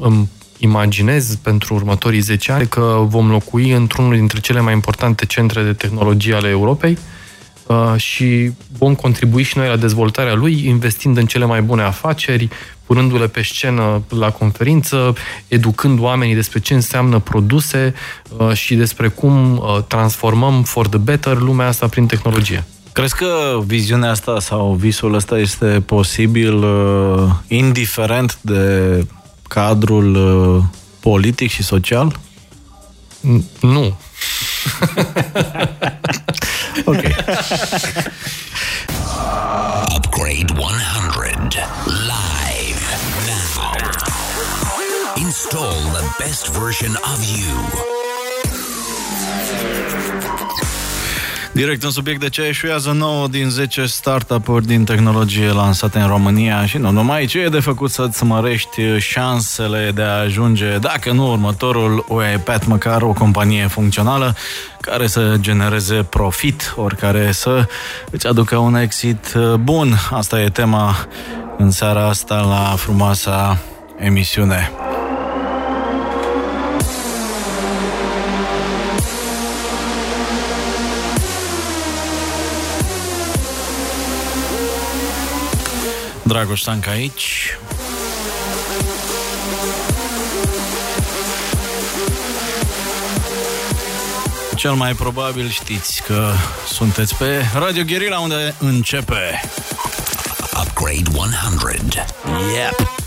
îmi imaginez pentru următorii 10 ani că vom locui într-unul dintre cele mai importante centre de tehnologie ale Europei uh, și vom contribui și noi la dezvoltarea lui, investind în cele mai bune afaceri, punându-le pe scenă la conferință, educând oamenii despre ce înseamnă produse uh, și despre cum uh, transformăm for the better lumea asta prin tehnologie. Crezi că viziunea asta sau visul ăsta este posibil uh, indiferent de cadrul uh, politic și social? Nu. ok. Upgrade 100 live now. Install the best version of you. Direct în subiect de ce eșuează 9 din 10 startup-uri din tehnologie lansate în România și nu numai ce e de făcut să-ți mărești șansele de a ajunge, dacă nu următorul UiPath, măcar o companie funcțională care să genereze profit, ori care să îți aducă un exit bun. Asta e tema în seara asta la frumoasa emisiune. Dragoș Stanca aici. Cel mai probabil știți că sunteți pe Radio Guerilla unde începe Upgrade 100. Yep.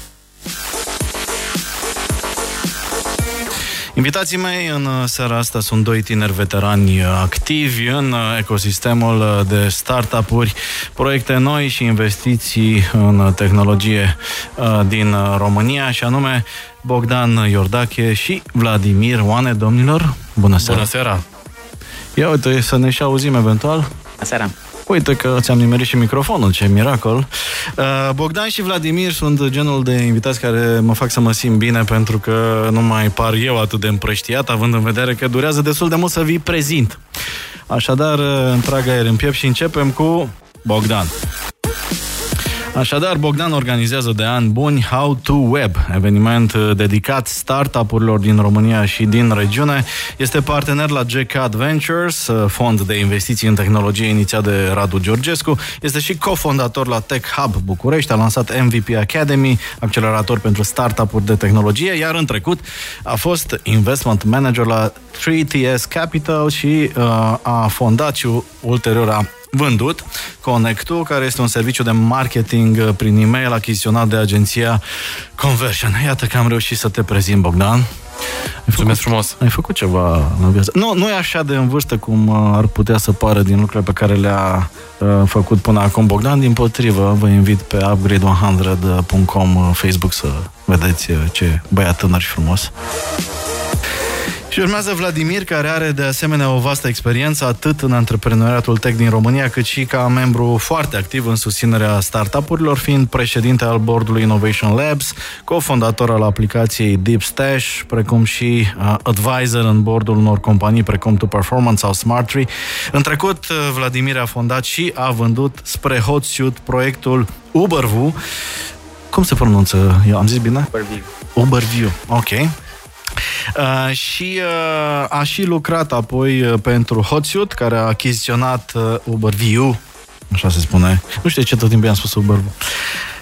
Invitații mei în uh, seara asta sunt doi tineri veterani uh, activi în uh, ecosistemul de startup-uri, proiecte noi și investiții în tehnologie din România, și anume Bogdan Iordache și Vladimir Oane. Domnilor, bună seara! Bună seara! Ia uite, să ne și auzim eventual. Bună seara! Uite că ți-am nimerit și microfonul, ce miracol. Uh, Bogdan și Vladimir sunt genul de invitați care mă fac să mă simt bine pentru că nu mai par eu atât de împrăștiat, având în vedere că durează destul de mult să vii prezint. Așadar, uh, întrag aer în piept și începem cu Bogdan. Așadar, Bogdan organizează de ani buni How to Web, eveniment uh, dedicat startup-urilor din România și din regiune. Este partener la GK Adventures, uh, fond de investiții în tehnologie inițiat de Radu Georgescu. Este și cofondator la Tech Hub București, a lansat MVP Academy, accelerator pentru startup-uri de tehnologie, iar în trecut a fost investment manager la 3TS Capital și uh, a fondat și ulterior a vândut Connectu, care este un serviciu de marketing uh, prin e-mail achiziționat de agenția Conversion. Iată că am reușit să te prezint, Bogdan. Mulțumesc frumos. Ai făcut ceva în viață. Nu, nu e așa de în vârstă cum uh, ar putea să pară din lucrurile pe care le-a uh, făcut până acum Bogdan. Din potrivă, vă invit pe upgrade100.com uh, Facebook să vedeți ce băiat tânăr și frumos. Și urmează Vladimir, care are de asemenea o vastă experiență atât în antreprenoriatul tech din România, cât și ca membru foarte activ în susținerea startup-urilor, fiind președinte al bordului Innovation Labs, cofondator al aplicației Deep Stash, precum și uh, advisor în bordul unor companii precum To Performance sau Smarttree. În trecut, uh, Vladimir a fondat și a vândut spre Hotsuit proiectul Ubervu. Cum se pronunță? Eu am zis bine? Uberview. Uberview, ok. Uh, și uh, a și lucrat apoi uh, pentru Hotsuit, care a achiziționat uh, Uberview, așa se spune. Nu știu ce tot timpul am spus Uberview.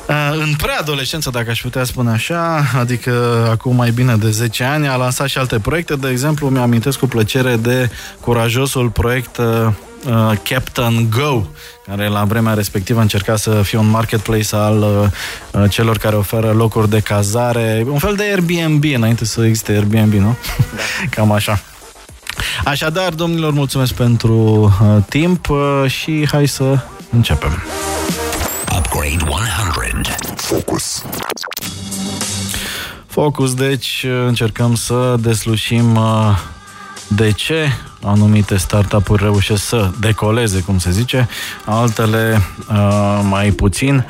Uh, în preadolescență, dacă aș putea spune așa, adică acum mai bine de 10 ani, a lansat și alte proiecte. De exemplu, mi-amintesc cu plăcere de curajosul proiect uh, uh, Captain Go, care la vremea respectivă încerca să fie un marketplace al uh, uh, celor care oferă locuri de cazare, un fel de Airbnb, înainte să existe Airbnb, nu? Da. Cam așa. Așadar, domnilor, mulțumesc pentru uh, timp uh, și hai să începem. Upgrade 100. Focus. Focus, deci încercăm să deslușim uh, de ce anumite startup-uri reușesc să decoleze, cum se zice, altele uh, mai puțin.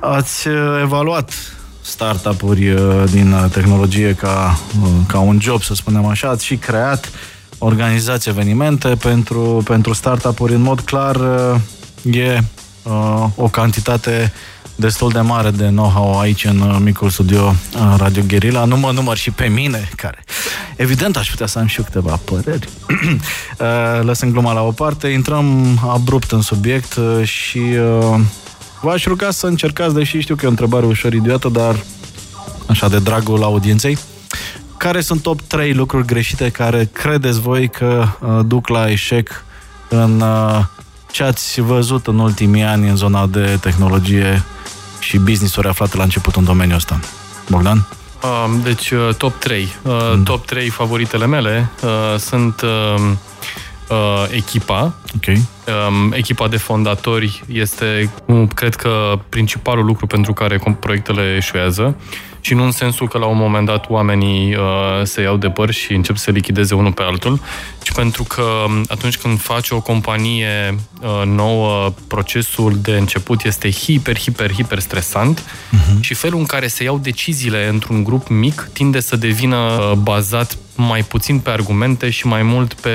Ați uh, evaluat startup-uri uh, din tehnologie ca, uh, ca un job, să spunem așa, ați și creat organizați evenimente pentru, pentru startup-uri. În mod clar, uh, e uh, o cantitate destul de mare de know-how aici în uh, micul studio uh, Radio Guerilla. Nu mă număr și pe mine, care evident aș putea să am și eu câteva păreri. Uh, lăsând gluma la o parte, intrăm abrupt în subiect și v-aș ruga să încercați, deși știu că e o întrebare ușor idiotă, dar așa de dragul audienței, care sunt top 3 lucruri greșite care credeți voi că uh, duc la eșec în uh, ce ați văzut în ultimii ani în zona de tehnologie și business-uri aflate la început în domeniul ăsta? Bogdan? Deci, uh, top 3. Uh, mm. Top 3 favoritele mele uh, sunt um, echipa. Okay. Um, echipa de fondatori este, cred că, principalul lucru pentru care proiectele eșuează și nu în sensul că la un moment dat oamenii uh, se iau de păr și încep să se lichideze unul pe altul, ci pentru că um, atunci când faci o companie uh, nouă, procesul de început este hiper, hiper, hiper stresant uh-huh. și felul în care se iau deciziile într-un grup mic tinde să devină uh, bazat mai puțin pe argumente și mai mult pe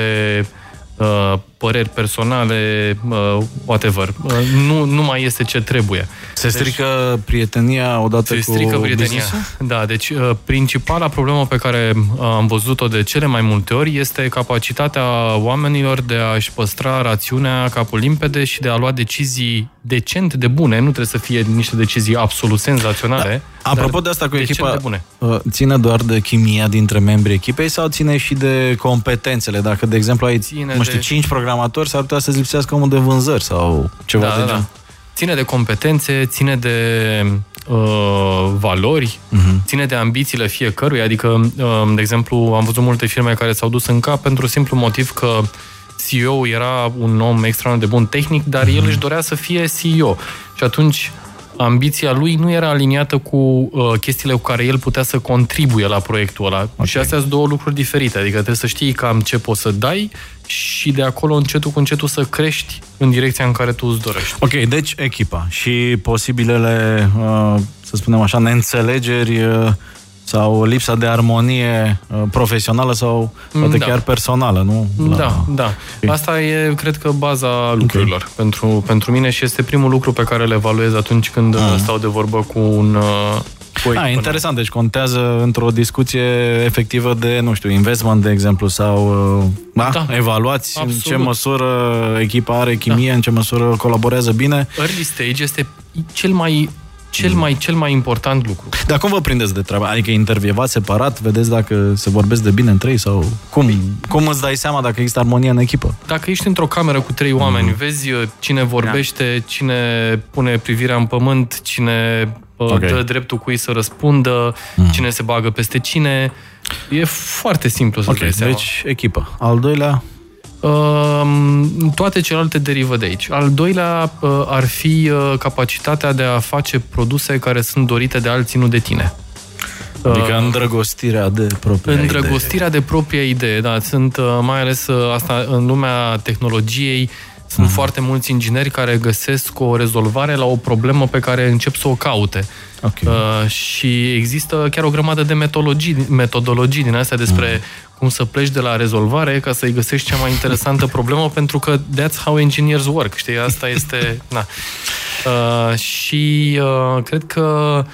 uh, păreri personale, uh, whatever. Uh, nu, nu mai este ce trebuie. Se deci, strică prietenia odată se strică cu prietenia. Da, deci uh, principala problemă pe care uh, am văzut-o de cele mai multe ori este capacitatea oamenilor de a-și păstra rațiunea, capul limpede și de a lua decizii decent de bune. Nu trebuie să fie niște decizii absolut senzaționale. Da. Apropo de asta cu echipa, de bune. Uh, ține doar de chimia dintre membrii echipei sau ține și de competențele? Dacă, de exemplu, ai, ține nu știu, de... 5 programatori, s-ar putea să-ți lipsească omul de vânzări sau ceva da, de da, gen. Da. Ține de competențe, ține de uh, valori, uh-huh. ține de ambițiile fiecăruia. Adică, uh, de exemplu, am văzut multe firme care s-au dus în cap pentru simplu motiv că CEO era un om extraordinar de bun tehnic, dar uh-huh. el își dorea să fie CEO. Și atunci ambiția lui nu era aliniată cu uh, chestiile cu care el putea să contribuie la proiectul ăla. Okay. Și astea sunt două lucruri diferite. Adică trebuie să știi cam ce poți să dai și de acolo încetul cu încetul să crești în direcția în care tu îți dorești. Ok, deci echipa și posibilele, uh, să spunem așa, neînțelegeri uh, sau lipsa de armonie uh, profesională sau poate da. chiar personală, nu? La... Da, da. Okay. Asta e, cred că, baza lucrurilor okay. pentru, pentru mine și este primul lucru pe care le evaluez atunci când uh. stau de vorbă cu un uh, cu ah, interesant, deci contează într-o discuție efectivă de, nu știu, investment, de exemplu, sau da, da evaluați absolut. în ce măsură echipa are chimie, da. în ce măsură colaborează bine. Early stage este cel mai cel mai, cel mai important lucru. Dar cum vă prindeți de treabă? Adică intervievați separat, vedeți dacă se vorbesc de bine între ei sau cum? Cum îți dai seama dacă există armonie în echipă? Dacă ești într-o cameră cu trei oameni, mm. vezi uh, cine vorbește, da. cine pune privirea în pământ, cine uh, okay. dă dreptul cu ei să răspundă, mm. cine se bagă peste cine. E foarte simplu să okay. dai seama. Deci, echipă. Al doilea? toate celelalte derivă de aici. Al doilea uh, ar fi uh, capacitatea de a face produse care sunt dorite de alții, nu de tine. Adică uh, îndrăgostirea de propria Îndrăgostirea idee. de propria idee, da. Sunt mai ales asta în lumea tehnologiei sunt uh-huh. foarte mulți ingineri care găsesc o rezolvare la o problemă pe care încep să o caute. Okay. Uh, și există chiar o grămadă de metodologii, metodologii din astea despre uh-huh. cum să pleci de la rezolvare ca să-i găsești cea mai interesantă problemă, pentru că that's how engineers work, știi? Asta este... na. Uh, și uh, cred că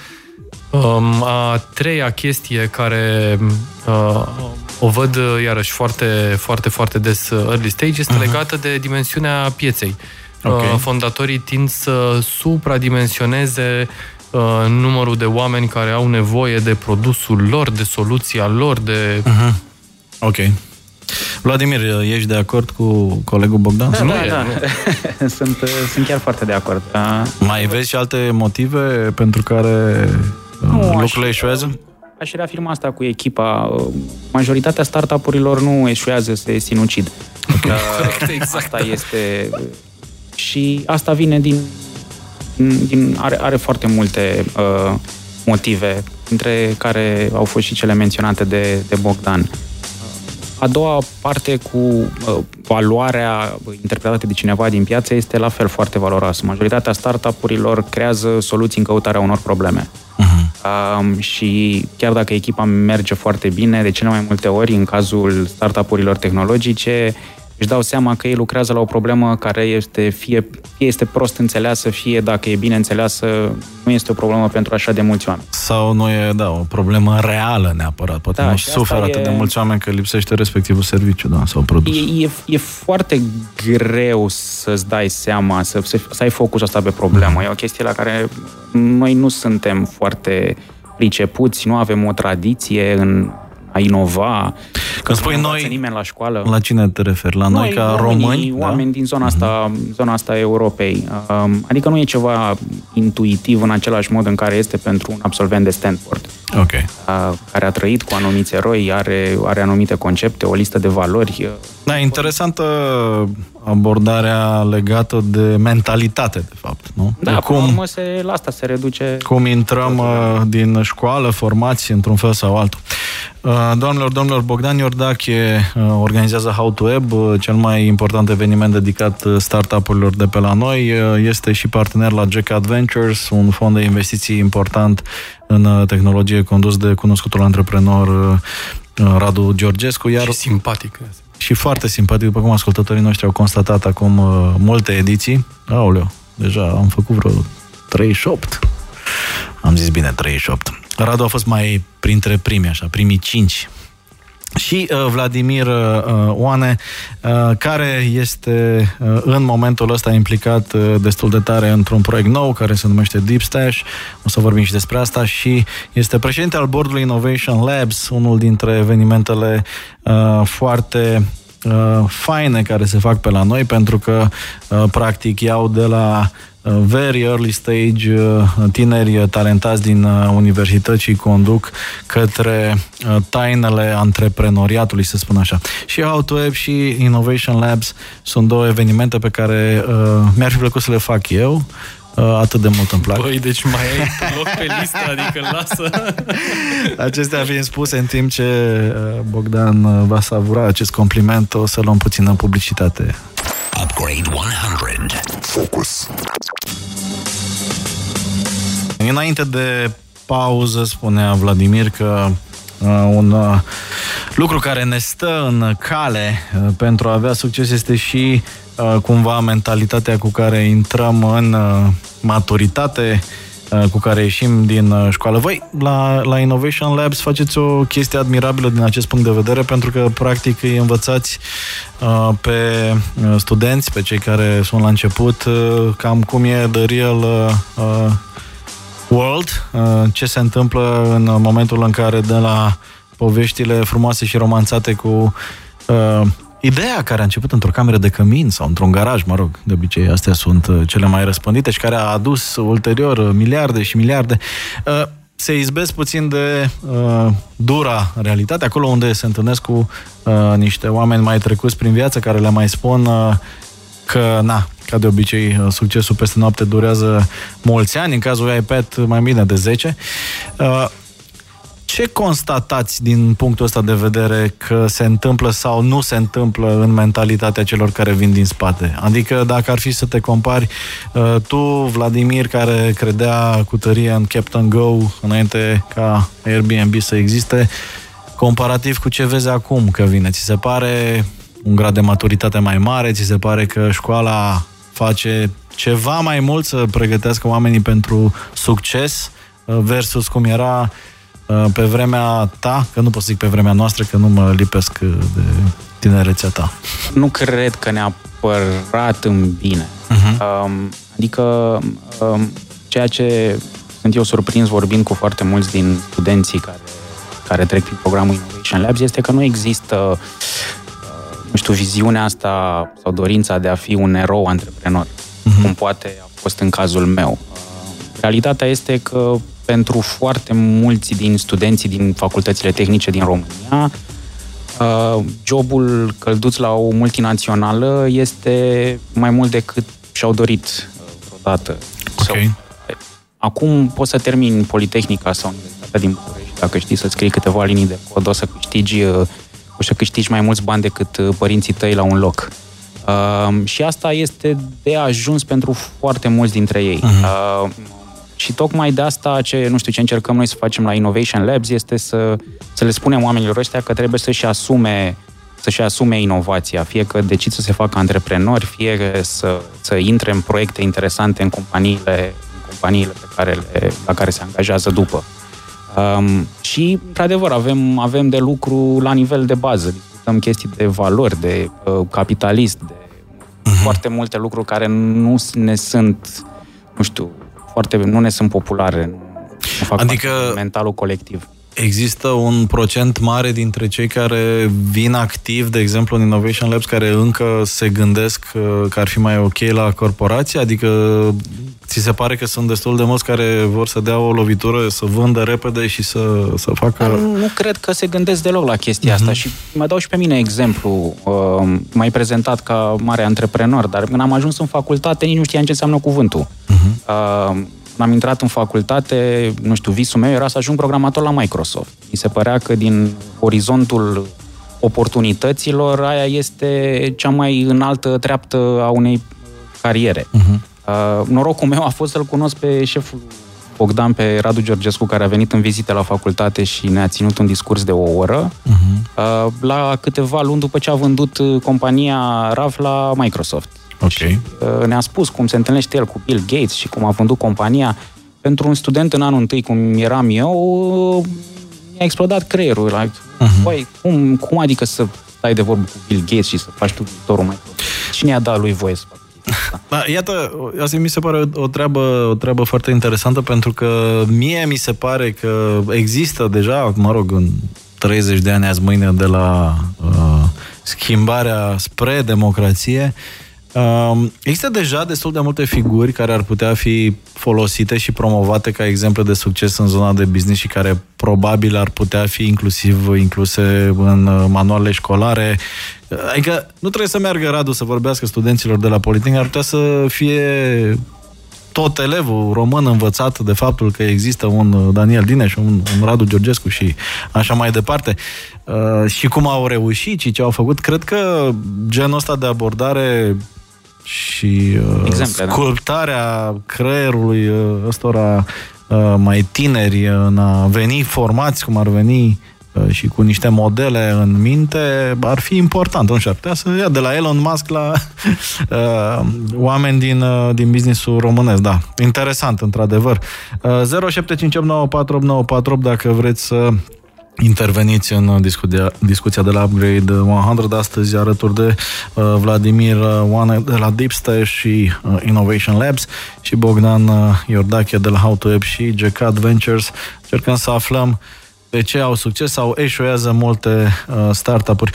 um, a treia chestie care uh, o văd uh, iarăși foarte, foarte, foarte des uh, early stage, este uh-huh. legată de dimensiunea pieței. Okay. Uh, fondatorii tind să supradimensioneze numărul de oameni care au nevoie de produsul lor, de soluția lor, de... Uh-huh. Ok. Vladimir, ești de acord cu colegul Bogdan? Da, da, da. sunt, sunt chiar foarte de acord. Da. Mai vezi și alte motive pentru care nu, lucrurile eșuează? aș reafirma asta cu echipa. Majoritatea startup-urilor nu eșuează, se sinucid. Okay. exact. Asta este... Și asta vine din... din are, are foarte multe uh, motive, între care au fost și cele menționate de, de Bogdan. A doua parte cu uh, valoarea interpretată de cineva din piață este la fel foarte valoroasă. Majoritatea startup-urilor creează soluții în căutarea unor probleme. Um, și chiar dacă echipa merge foarte bine, de cele mai multe ori, în cazul startup-urilor tehnologice, își dau seama că ei lucrează la o problemă care este fie, fie este prost înțeleasă, fie dacă e bine înțeleasă, nu este o problemă pentru așa de mulți oameni. Sau nu e, da, o problemă reală neapărat. Poate Da, nu și asta suferă e- atât de mulți oameni că lipsește respectivul serviciu, da, sau produs. E, e, e foarte greu să-ți dai seama, să, să, să ai focusul asta pe problemă. E o chestie la care noi nu suntem foarte pricepuți, nu avem o tradiție în a inova. Când spui nu învață noi, nimeni la școală. La cine te referi? La noi, ca oamenii, români? da? Mhm. Oameni din zona asta, zona asta a Europei. Um, Adică nu e ceva intuitiv în același mod în care este pentru un absolvent de Stanford, Ok. uh, care a trăit cu anumiți eroi, are, are anumite concepte, o listă de valori. uh, Da, interesantă abordarea legată de mentalitate, de fapt, nu? Da, de până la cum, urmă se, la asta se reduce... cum intrăm uh, din școală formați într-un fel sau altul. Uh, Doamnelor, domnilor, Bogdan Iordache uh, organizează How to Web, uh, cel mai important eveniment dedicat uh, startup-urilor de pe la noi. Uh, Este și partener la Jack Adventures, un fond de investiții important în uh, tehnologie condus de cunoscutul antreprenor uh, uh, Radu Georgescu, iar Și simpatic. Și foarte simpatic, după cum ascultătorii noștri au constatat acum uh, multe ediții. Aoleu, deja am făcut vreo 38. Am zis bine 38. Radu a fost mai printre primii, așa, primii 5. Și uh, Vladimir uh, Oane, uh, care este uh, în momentul ăsta implicat uh, destul de tare într-un proiect nou care se numește Deep Stash. O să vorbim și despre asta și este președinte al bordului Innovation Labs, unul dintre evenimentele uh, foarte uh, faine care se fac pe la noi pentru că uh, practic iau de la uh, very early stage uh, tineri talentați din uh, universități și conduc către uh, tainele antreprenoriatului, să spun așa. Și How to Web și Innovation Labs sunt două evenimente pe care uh, mi-ar fi plăcut să le fac eu. Uh, atât de mult îmi plac. Băi, deci mai ai loc pe listă, adică lasă. Acestea fiind spuse, în timp ce uh, Bogdan uh, va savura acest compliment, o să luăm puțină publicitate. Upgrade 100. Focus. Înainte de pauză spunea Vladimir că uh, un uh, lucru care ne stă în cale uh, pentru a avea succes este și uh, cumva mentalitatea cu care intrăm în uh, maturitate, uh, cu care ieșim din uh, școală. Voi, la, la Innovation Labs, faceți o chestie admirabilă din acest punct de vedere, pentru că, practic, îi învățați uh, pe uh, studenți, pe cei care sunt la început, uh, cam cum e the real uh, uh, world, uh, ce se întâmplă în momentul în care de la poveștile frumoase și romanțate cu uh, ideea care a început într-o cameră de cămin sau într-un garaj, mă rog, de obicei astea sunt uh, cele mai răspândite și care a adus ulterior uh, miliarde și miliarde, uh, se izbesc puțin de uh, dura realitate, acolo unde se întâlnesc cu uh, niște oameni mai trecuți prin viață care le mai spun uh, că, na, ca de obicei, succesul peste noapte durează mulți ani, în cazul lui iPad mai bine de 10. Uh, Ce constatați din punctul ăsta de vedere că se întâmplă sau nu se întâmplă în mentalitatea celor care vin din spate? Adică dacă ar fi să te compari uh, tu, Vladimir, care credea cu tărie în Captain Go înainte ca Airbnb să existe, comparativ cu ce vezi acum că vine, ți se pare un grad de maturitate mai mare, ți se pare că școala face ceva mai mult să pregătească oamenii pentru succes uh, versus cum era uh, pe vremea ta, că nu pot să zic pe vremea noastră, că nu mă lipesc uh, de tinerețea ta. Nu cred că neapărat în bine. Uh-huh. Um, adică um, ceea ce sunt eu surprins vorbind cu foarte mulți din studenții care, care trec prin programul Innovation Labs este că nu există uh, nu știu, viziunea asta sau dorința de a fi un erou antreprenor, uh-huh. cum poate a fost în cazul meu. Uh, realitatea este că pentru foarte mulți din studenții din facultățile tehnice din România, uh, jobul călduț la o multinațională este mai mult decât și-au dorit uh, vreodată. Ok. Sau, acum poți să termini Politehnica sau Universitatea din București, dacă știi să scrii câteva linii de cod, o să câștigi, uh, o să câștigi mai mulți bani decât uh, părinții tăi la un loc. Uh, și asta este de ajuns pentru foarte mulți dintre ei. Uh-huh. Uh, și tocmai de asta, ce, nu știu, ce încercăm noi să facem la Innovation Labs este să, să le spunem oamenilor ăștia că trebuie să-și asume să-și asume inovația, fie că decid să se facă antreprenori, fie să, să intre în proiecte interesante în companiile, în companiile pe care le, la care se angajează după. Um, și, într-adevăr, avem, avem de lucru la nivel de bază. Discutăm chestii de valori, de uh, capitalist, de uh-huh. foarte multe lucruri care nu ne sunt, nu știu, foarte, nu ne sunt populare, nu, nu fac adică mentalul colectiv. Există un procent mare dintre cei care vin activ, de exemplu, în Innovation Labs, care încă se gândesc că ar fi mai ok la corporație? Adică ți se pare că sunt destul de mulți care vor să dea o lovitură, să vândă repede și să, să facă... Nu, nu cred că se gândesc deloc la chestia uh-huh. asta și mă dau și pe mine exemplu. Uh, m-ai prezentat ca mare antreprenor, dar când am ajuns în facultate nici nu știam ce înseamnă cuvântul. Uh-huh. Uh, am intrat în facultate, nu știu, visul meu era să ajung programator la Microsoft. Mi se părea că din orizontul oportunităților, aia este cea mai înaltă treaptă a unei cariere. Uh-huh. Uh, norocul meu a fost să-l cunosc pe șeful Bogdan, pe Radu Georgescu, care a venit în vizite la facultate și ne-a ținut un discurs de o oră. Uh-huh. Uh, la câteva luni după ce a vândut compania RAV la Microsoft. Okay. Uh, ne-a spus cum se întâlnește el cu Bill Gates și cum a vândut compania. Pentru un student în anul întâi, cum eram eu, mi-a explodat creierul. Like, uh-huh. Băi, cum, cum adică să stai de vorbă cu Bill Gates și să faci tu viitorul mai Cine i-a dat lui voie să facă da, iată, asta mi se pare o treabă, o treabă foarte interesantă pentru că mie mi se pare că există deja, mă rog, în 30 de ani azi mâine de la uh, schimbarea spre democrație, Um, există deja destul de multe figuri care ar putea fi folosite și promovate ca exemple de succes în zona de business și care probabil ar putea fi inclusiv incluse în uh, manualele școlare. Adică nu trebuie să meargă Radu să vorbească studenților de la Politehnic, ar putea să fie tot elevul român învățat de faptul că există un uh, Daniel Dineș, un, un Radu Georgescu și așa mai departe. Uh, și cum au reușit și ce au făcut, cred că genul ăsta de abordare și uh, Exemple, da. sculptarea da. creierului uh, ăstora uh, mai tineri în a veni formați cum ar veni uh, și cu niște modele în minte, ar fi important. Nu știu, ar putea să ia de la Elon Musk la uh, oameni din, uh, din businessul românesc. Da, interesant, într-adevăr. Uh, 0758948948 dacă vreți să interveniți în discuția, discuția de la Upgrade 100 astăzi alături de uh, Vladimir uh, Oane de la Deepstash și uh, Innovation Labs și Bogdan uh, Iordache de la How to App și GK Adventures. Cercăm să aflăm de ce au succes sau eșuează multe uh, startup-uri.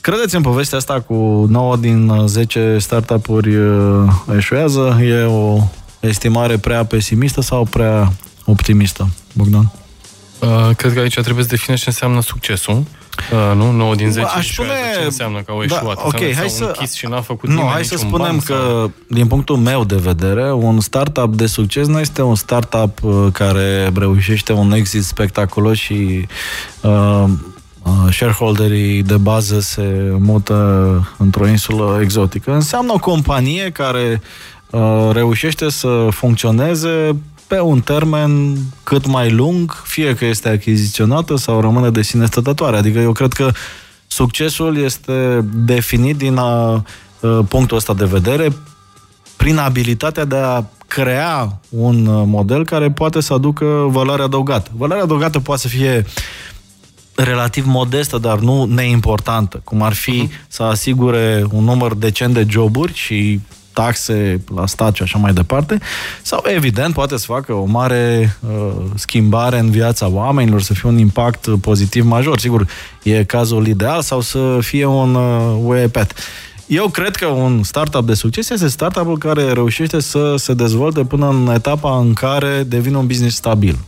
Credeți în povestea asta cu 9 din 10 startup-uri uh, eșuează? E o estimare prea pesimistă sau prea optimistă, Bogdan? Uh, cred că aici trebuie să definești ce înseamnă succesul. Uh, nu? 9 din 10 Aș spune... ce înseamnă că au da, eșuat? Da, ok, hai să... închis și n-a făcut nu, hai să spunem că, sau... din punctul meu de vedere, un startup de succes nu este un startup uh, care reușește un exit spectaculos și uh, uh, shareholderii de bază se mută într-o insulă exotică. Înseamnă o companie care uh, reușește să funcționeze pe un termen cât mai lung, fie că este achiziționată sau rămâne de sine stătătoare. Adică eu cred că succesul este definit din a, punctul ăsta de vedere prin abilitatea de a crea un model care poate să aducă valoare adăugată. Valoarea adăugată poate să fie relativ modestă, dar nu neimportantă, cum ar fi uh-huh. să asigure un număr decent de joburi și taxe la stat și așa mai departe, sau evident poate să facă o mare uh, schimbare în viața oamenilor, să fie un impact pozitiv major. Sigur, e cazul ideal sau să fie un uh, pet. Eu cred că un startup de succes este startup-ul care reușește să se dezvolte până în etapa în care devine un business stabil.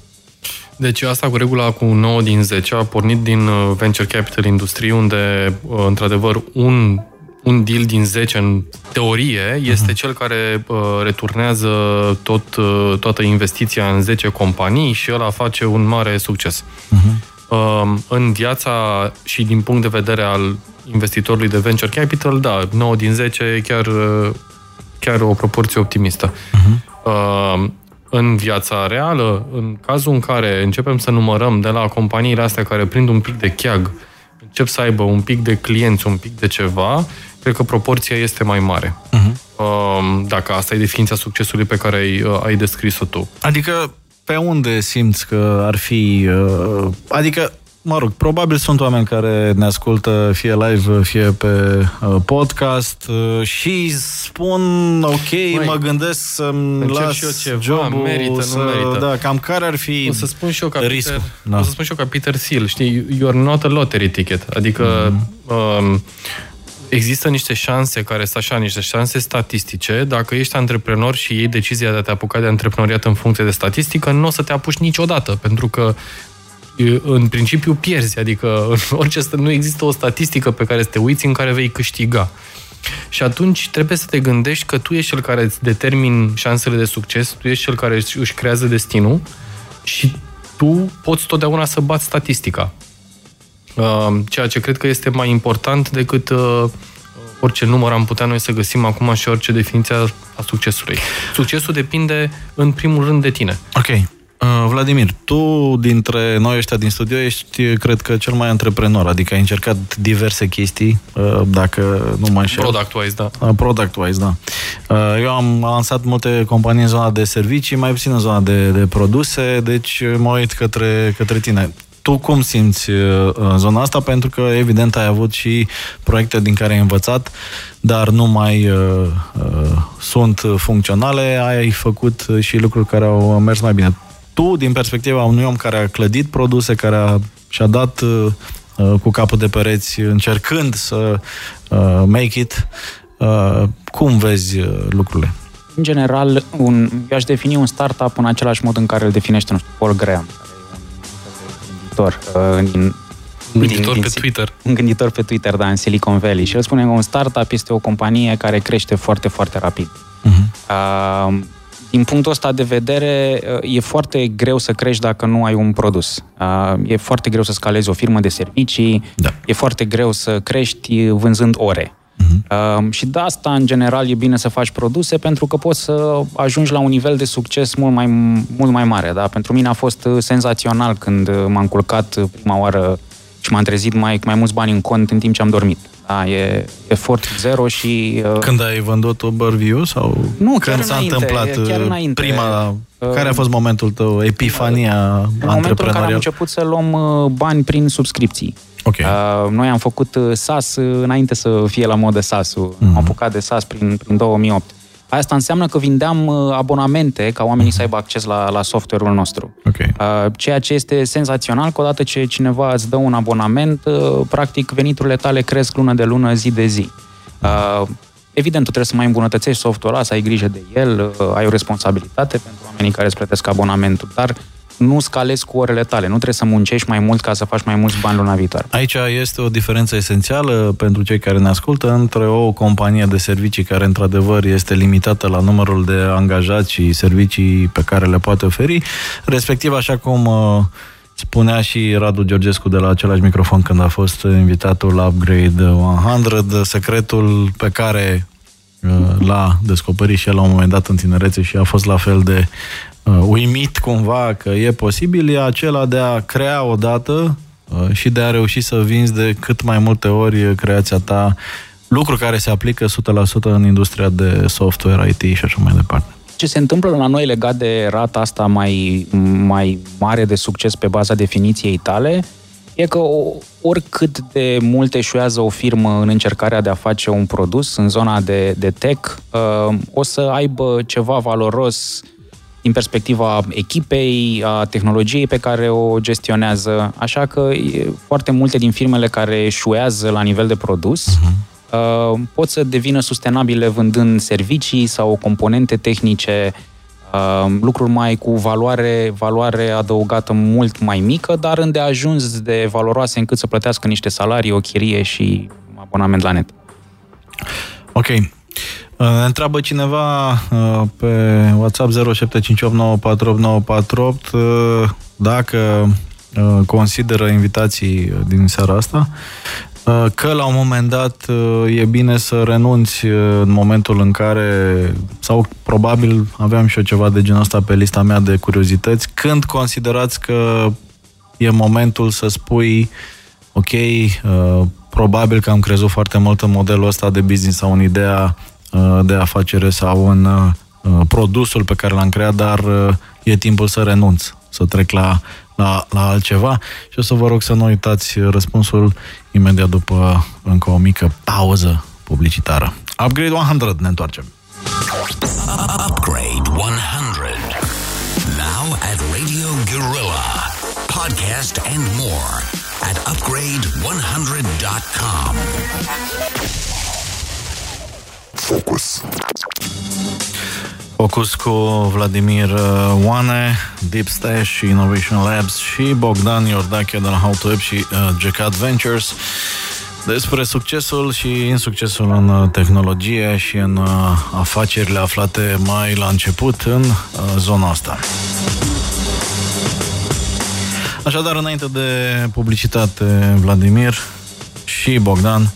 Deci asta cu regula cu 9 din 10 a pornit din uh, venture capital industrie, unde, uh, într-adevăr, un un deal din 10 în teorie este uh-huh. cel care uh, returnează tot, uh, toată investiția în 10 companii și ăla face un mare succes. Uh-huh. Uh, în viața și din punct de vedere al investitorului de venture capital, da, 9 din 10 e chiar, uh, chiar o proporție optimistă. Uh-huh. Uh, în viața reală, în cazul în care începem să numărăm de la companiile astea care prind un pic de cheag încep să aibă un pic de clienți, un pic de ceva, cred că proporția este mai mare. Uh-huh. Dacă asta e definiția succesului pe care ai, uh, ai descris-o tu. Adică pe unde simți că ar fi... Uh, adică mă rog, probabil sunt oameni care ne ascultă fie live, fie pe uh, podcast uh, și spun, ok, Măi, mă gândesc să-mi las și eu ceva, jobul, merită, să, nu merită. Da, cam care ar fi o să spun și eu ca riscul? Peter, da. O să spun și eu ca Peter Thiel, știi, you're not a lottery ticket, adică mm-hmm. um, există niște șanse care sunt așa, niște șanse statistice. Dacă ești antreprenor și iei decizia de a te apuca de antreprenoriat în funcție de statistică, nu o să te apuci niciodată, pentru că în principiu pierzi, adică în orice nu există o statistică pe care să te uiți în care vei câștiga. Și atunci trebuie să te gândești că tu ești cel care îți determin șansele de succes, tu ești cel care își creează destinul și tu poți totdeauna să bați statistica. Uh, ceea ce cred că este mai important decât uh, orice număr am putea noi să găsim acum și orice definiție a succesului. Succesul depinde în primul rând de tine. Ok. Uh, Vladimir, tu dintre noi ăștia din studio ești, cred că, cel mai antreprenor, adică ai încercat diverse chestii, uh, dacă nu mă înșel. Product-wise, da. Uh, product-wise, da. Eu am lansat multe companii în zona de servicii, mai puțin în zona de, de produse, deci mă uit către, către tine tu cum simți uh, zona asta? Pentru că, evident, ai avut și proiecte din care ai învățat, dar nu mai uh, uh, sunt funcționale, ai făcut și lucruri care au mers mai bine tu, din perspectiva unui om care a clădit produse, care a, și-a dat uh, uh, cu capul de pereți încercând să uh, make it, uh, cum vezi uh, lucrurile? În general, un, eu aș defini un startup în același mod în care îl definește, nu știu, Paul Graham, care e un gânditor uh, din, gânditor din, pe din, Twitter. Un gânditor pe Twitter, da, în Silicon Valley. Și el spune că un startup este o companie care crește foarte, foarte rapid. Uh-huh. Uh, din punctul ăsta de vedere, e foarte greu să crești dacă nu ai un produs. E foarte greu să scalezi o firmă de servicii, da. e foarte greu să crești vânzând ore. Uh-huh. și de asta, în general, e bine să faci produse pentru că poți să ajungi la un nivel de succes mult mai, mult mai mare. Da? Pentru mine a fost senzațional când m-am culcat prima oară și m-am trezit mai, mai mulți bani în cont în timp ce am dormit. Da, e efort zero și... Uh... Când ai vândut Overview sau nu, când s-a înainte, întâmplat chiar uh, înainte. prima... Uh, care a fost momentul tău, epifania uh, În momentul în care am început să luăm uh, bani prin subscripții. Okay. Uh, noi am făcut SAS înainte să fie la modă SAS-ul. Mm-hmm. Am apucat de SAS prin, prin 2008. Asta înseamnă că vindeam uh, abonamente ca oamenii să aibă acces la, la software-ul nostru. Okay. Uh, ceea ce este senzațional, că odată ce cineva îți dă un abonament, uh, practic veniturile tale cresc lună de lună, zi de zi. Evident, tu trebuie să mai îmbunătățești software-ul, să ai grijă de el, ai o responsabilitate pentru oamenii care îți plătesc abonamentul, dar nu scalezi cu orele tale. Nu trebuie să muncești mai mult ca să faci mai mulți bani luna viitoare. Aici este o diferență esențială pentru cei care ne ascultă între o companie de servicii care într-adevăr este limitată la numărul de angajați și servicii pe care le poate oferi, respectiv așa cum uh, spunea și Radu Georgescu de la același microfon când a fost invitatul la Upgrade 100, secretul pe care uh, l-a descoperit și el la un moment dat în tinerețe și a fost la fel de uh, uimit cumva că e posibil, e acela de a crea o dată uh, și de a reuși să vinzi de cât mai multe ori creația ta, lucru care se aplică 100% în industria de software, IT și așa mai departe. Ce se întâmplă la noi legat de rata asta mai, mai mare de succes pe baza definiției tale e că oricât de mult eșuează o firmă în încercarea de a face un produs în zona de, de tech, uh, o să aibă ceva valoros din perspectiva echipei, a tehnologiei pe care o gestionează. Așa că foarte multe din firmele care eșuează la nivel de produs uh-huh. pot să devină sustenabile vândând servicii sau componente tehnice, uh, lucruri mai cu valoare, valoare adăugată mult mai mică, dar îndeajuns de valoroase încât să plătească niște salarii, o chirie și abonament la net. Ok. Uh, întreabă cineva uh, pe WhatsApp 0758948948 uh, dacă consideră invitații din seara asta că la un moment dat e bine să renunți în momentul în care, sau probabil aveam și eu ceva de genul ăsta pe lista mea de curiozități, când considerați că e momentul să spui ok, uh, probabil că am crezut foarte mult în modelul ăsta de business sau în ideea uh, de afacere sau în uh, produsul pe care l-am creat, dar uh, e timpul să renunț, să trec la, la, la altceva și o să vă rog să nu uitați răspunsul imediat după încă o mică pauză publicitară. Upgrade 100, ne întoarcem. Upgrade 100. Now at Radio Guerrilla. Podcast and more at upgrade100.com. Focus. Focus cu Vladimir uh, Oane, Deep Stash Innovation Labs și Bogdan Iordache de la How to Web și uh, Jack Ventures despre succesul și insuccesul în uh, tehnologie și în uh, afacerile aflate mai la început în uh, zona asta. Așadar, înainte de publicitate, Vladimir și Bogdan,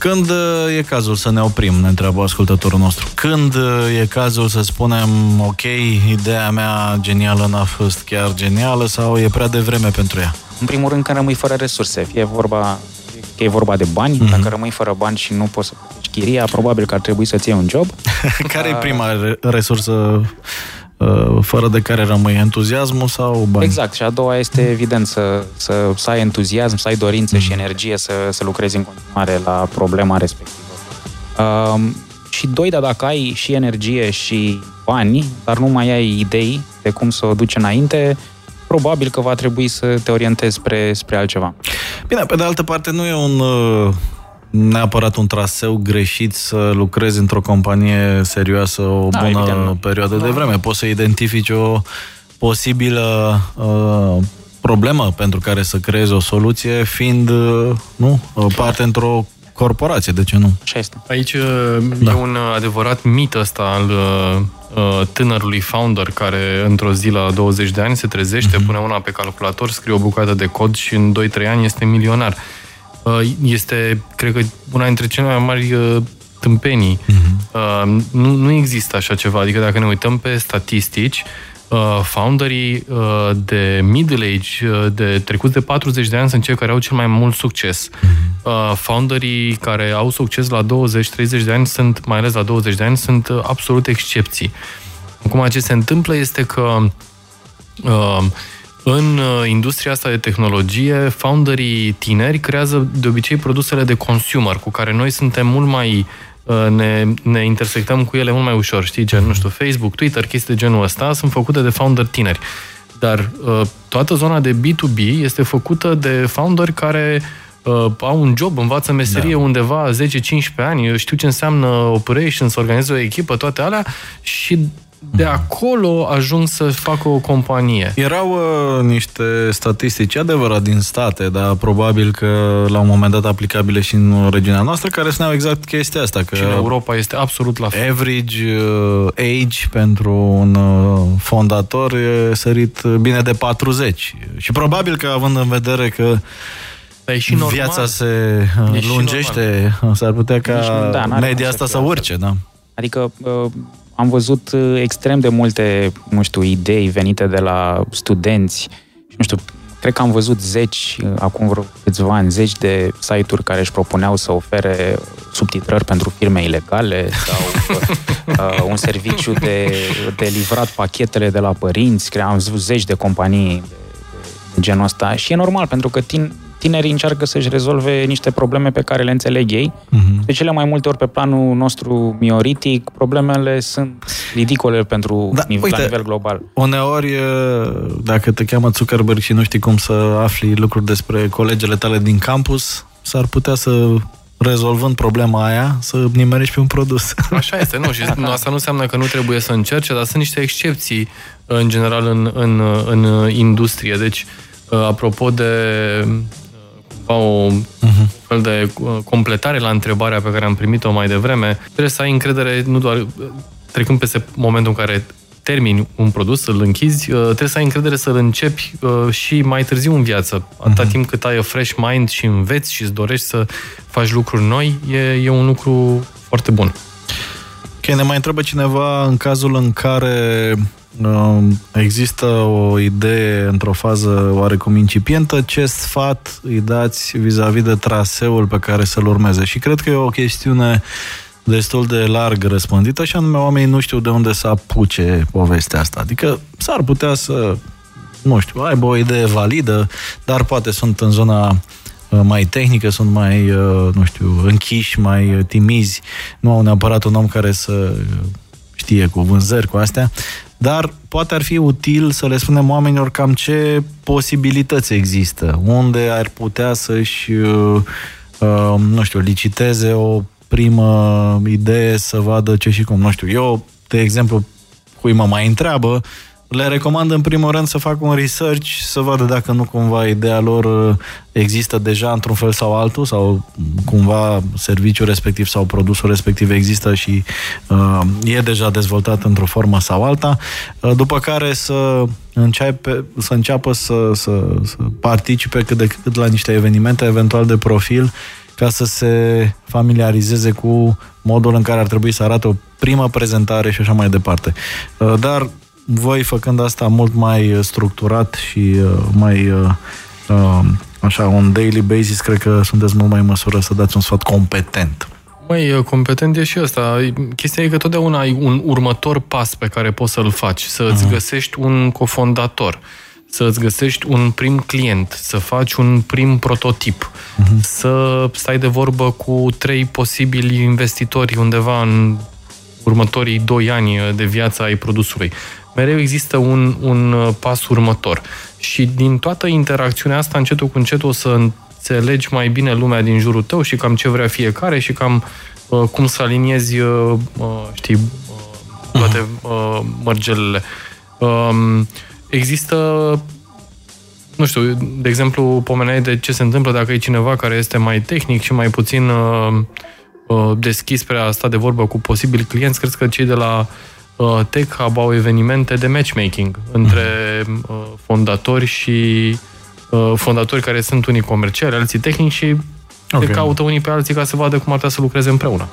când e cazul să ne oprim, ne întreabă ascultătorul nostru. Când e cazul să spunem, ok, ideea mea genială n-a fost chiar genială sau e prea devreme pentru ea? În primul rând, când rămâi fără resurse, fie vorba că e vorba de bani, mm-hmm. dacă rămâi fără bani și nu poți să plătești chiria, probabil că ar trebui să-ți iei un job. care e prima resursă uh, fără de care rămâi entuziasmul sau bani? Exact, și a doua este evident să, să, să ai entuziasm, să ai dorință mm. și energie să, să lucrezi în continuare la problema respectivă. Um, și doi, dar dacă ai și energie și bani, dar nu mai ai idei de cum să o duci înainte, probabil că va trebui să te orientezi spre, spre altceva. Bine, pe de altă parte nu e un uh, neapărat un traseu greșit să lucrezi într-o companie serioasă o da, bună evident. perioadă da. de vreme. Poți să identifici o posibilă uh, problemă pentru care să creezi o soluție, fiind uh, nu, parte într-o corporație, de ce nu? Așa este. Aici da. e un adevărat mit ăsta al uh, tânărului founder care într-o zi la 20 de ani se trezește, uh-huh. pune una pe calculator, scrie o bucată de cod și în 2-3 ani este milionar. Uh, este, cred că, una dintre cele mai mari uh, tâmpenii. Uh-huh. Uh, nu, nu există așa ceva. Adică dacă ne uităm pe statistici, uh, uh, founderii uh, de middle age, uh, de trecut de 40 de ani, sunt cei care au cel mai mult succes. Mm-hmm. Uh, founderii care au succes la 20-30 de ani, sunt, mai ales la 20 de ani, sunt uh, absolut excepții. Acum, ce se întâmplă este că uh, în uh, industria asta de tehnologie, founderii tineri creează de obicei produsele de consumer, cu care noi suntem mult mai Uh, ne, ne intersectăm cu ele mult mai ușor, știi, gen, nu știu, Facebook, Twitter, chestii de genul ăsta, sunt făcute de founder tineri. Dar uh, toată zona de B2B este făcută de founderi care uh, au un job, învață meserie da. undeva 10-15 ani, știu ce înseamnă operations, să organizeze o echipă, toate alea și de acolo ajung să facă o companie. Erau uh, niște statistici adevărat din state, dar probabil că la un moment dat aplicabile și în regiunea noastră, care spuneau exact chestia asta. Că și în Europa este absolut la fel. Average uh, age pentru un uh, fondator e sărit bine de 40. Și probabil că având în vedere că dar e și normal. viața se uh, e lungește, s-ar putea ca da, media asta să urce, da. Adică uh, am văzut uh, extrem de multe, nu știu, idei venite de la studenți. Și nu știu, cred că am văzut zeci, uh, acum vreo câțiva ani, zeci de site-uri care își propuneau să ofere subtitrări pentru firme ilegale sau uh, un serviciu de, de livrat pachetele de la părinți, cred, am văzut zeci de companii de, de genul ăsta. Și e normal, pentru că tin, tinerii încearcă să-și rezolve niște probleme pe care le înțeleg ei. Uh-huh. De cele mai multe ori pe planul nostru mioritic, problemele sunt ridicole pentru da, nivel, uite, la nivel global. Uneori, dacă te cheamă Zuckerberg și nu știi cum să afli lucruri despre colegele tale din campus, s-ar putea să rezolvând problema aia, să nimerești pe un produs. Așa este, nu, și asta nu înseamnă că nu trebuie să încerce, dar sunt niște excepții, în general, în, în, în industrie. Deci, apropo de o uh-huh. fel de uh, completare la întrebarea pe care am primit-o mai devreme, trebuie să ai încredere nu doar trecând peste momentul în care termini un produs, să-l închizi, uh, trebuie să ai încredere să-l începi uh, și mai târziu în viață. Atâta uh-huh. timp cât ai o fresh mind și înveți și îți dorești să faci lucruri noi, e, e un lucru foarte bun. Ok, ne mai întrebă cineva în cazul în care uh, există o idee într-o fază oarecum incipientă, ce sfat îi dați vis-a-vis de traseul pe care să-l urmeze? Și cred că e o chestiune destul de larg răspândită și anume oamenii nu știu de unde să apuce povestea asta. Adică s-ar putea să, nu știu, aibă o idee validă, dar poate sunt în zona uh, mai tehnică, sunt mai, uh, nu știu, închiși, mai timizi, nu au neapărat un om care să știe cu vânzări, cu astea, dar poate ar fi util să le spunem oamenilor cam ce posibilități există, unde ar putea să-și, uh, uh, nu știu, liciteze o primă idee să vadă ce și cum. Nu știu, eu, de exemplu, cui mă mai întreabă, le recomand în primul rând să facă un research, să vadă dacă nu cumva ideea lor uh, există deja într-un fel sau altul, sau cumva serviciul respectiv sau produsul respectiv există și uh, e deja dezvoltat într-o formă sau alta, uh, după care să, începe, să înceapă să, să, să participe cât de cât la niște evenimente, eventual de profil, ca să se familiarizeze cu modul în care ar trebui să arate o primă prezentare și așa mai departe. Uh, dar voi făcând asta mult mai structurat și uh, mai uh, așa, on daily basis, cred că sunteți mult mai în măsură să dați un sfat competent. Mai competent e și asta. Chestia e că totdeauna ai un următor pas pe care poți să-l faci, să-ți uh-huh. găsești un cofondator să-ți găsești un prim client, să faci un prim prototip, uh-huh. să stai de vorbă cu trei posibili investitori undeva în următorii doi ani de viață ai produsului. Mereu există un, un pas următor. Și din toată interacțiunea asta, încetul cu încetul, o să înțelegi mai bine lumea din jurul tău și cam ce vrea fiecare și cam uh, cum să aliniezi, uh, uh, știi, uh, toate mhm. uh, mărgelele. Uh, Există nu știu, de exemplu, pomeneai de ce se întâmplă dacă e cineva care este mai tehnic și mai puțin uh, uh, deschis spre a sta de vorbă cu posibili clienți. Cred că cei de la uh, Tech Hub au evenimente de matchmaking între uh, fondatori și uh, fondatori care sunt unii comerciali, alții tehnici și okay. se caută unii pe alții ca să vadă cum ar putea să lucreze împreună.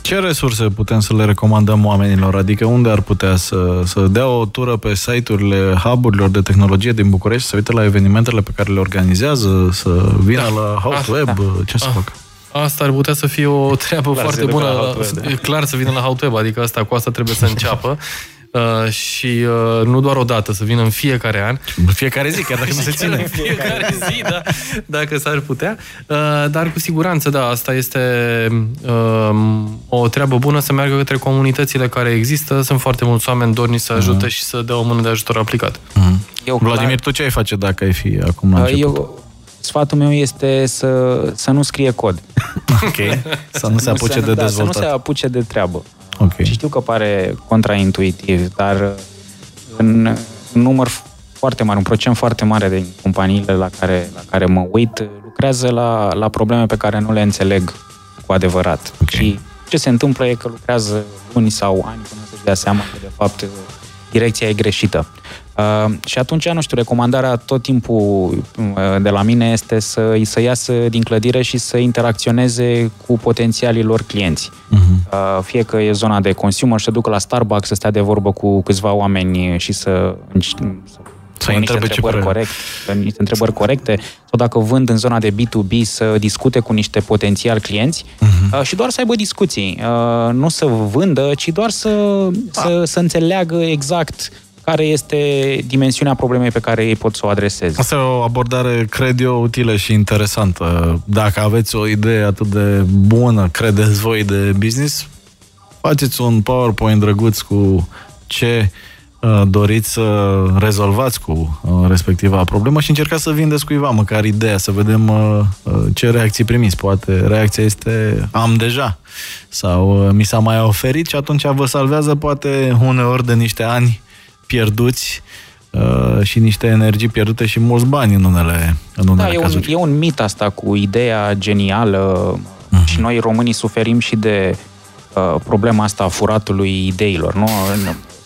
Ce resurse putem să le recomandăm oamenilor? Adică unde ar putea să, să dea o tură pe site-urile hub-urilor de tehnologie din București, să uite la evenimentele pe care le organizează, să vină da. la House Web, da. ce să ah. Fac? Asta ar putea să fie o treabă clar foarte bună, da. clar să vină la Web, adică asta cu asta trebuie să înceapă. Uh, și uh, nu doar o dată, să vină în fiecare an. În fiecare zi, chiar dacă nu se ține. În fiecare zi, da, dacă s-ar putea. Uh, dar cu siguranță, da, asta este uh, o treabă bună să meargă către comunitățile care există. Sunt foarte mulți oameni dorni să ajute uh-huh. și să dea o mână de ajutor aplicat. Uh-huh. Eu, Vladimir, clar... tu ce ai face dacă ai fi acum la uh, început? Eu, sfatul meu este să, să nu scrie cod. ok. Să nu se apuce să, de da, dezvoltat. Să nu se apuce de treabă. Okay. Și știu că pare contraintuitiv, dar în număr foarte mare, un procent foarte mare de companiile la care, la care mă uit lucrează la, la probleme pe care nu le înțeleg cu adevărat. Okay. Și ce se întâmplă e că lucrează luni sau ani până să-și dea seama că, de fapt, direcția e greșită. Uh, și atunci, nu știu, recomandarea tot timpul uh, de la mine este să, să iasă din clădire și să interacționeze cu potențialii lor clienți. Uh-huh. Uh, fie că e zona de consumer, să ducă la Starbucks, să stea de vorbă cu câțiva oameni și să, să să niște întrebări, corect, niște întrebări corecte, sau dacă vând în zona de B2B, să discute cu niște potențial clienți uh-huh. uh, și doar să aibă discuții. Uh, nu să vândă, ci doar să, să, să înțeleagă exact care este dimensiunea problemei pe care ei pot să o adreseze. Asta e o abordare, cred eu, utilă și interesantă. Dacă aveți o idee atât de bună, credeți voi, de business, faceți un PowerPoint drăguț cu ce uh, doriți să rezolvați cu uh, respectiva problemă și încercați să vindeți cuiva măcar ideea, să vedem uh, ce reacții primiți. Poate reacția este am deja sau mi s-a mai oferit și atunci vă salvează poate uneori de niște ani pierduți uh, și niște energii pierdute și mulți bani în unele, în unele da, cazuri. E un, e un mit asta cu ideea genială uh-huh. și noi românii suferim și de uh, problema asta a furatului ideilor. Nu?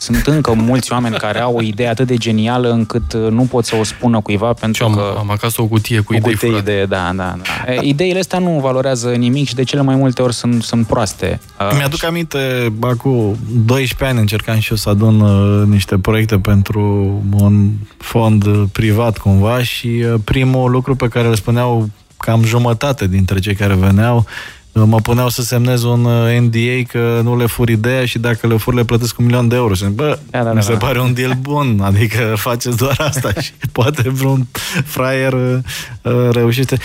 Sunt încă mulți oameni care au o idee atât de genială încât uh, nu pot să o spună cuiva pentru am, că... am acasă o cutie cu o idei cutie furate. de, da, da, da. E, Ideile astea nu valorează nimic și de cele mai multe ori sunt, sunt proaste. Uh, Mi-aduc aminte, acum 12 ani încercam și eu să adun uh, niște proiecte pentru un fond uh, privat cumva și uh, primul lucru pe care îl spuneau cam jumătate dintre cei care veneau uh, mă puneau să semnez un uh, NDA că nu le fur ideea și dacă le fur le plătesc un milion de euro. Și zic, bă, Da, da, mi da, se da. pare un deal bun, adică faceți doar asta și poate vreun fraier uh, uh, reușește.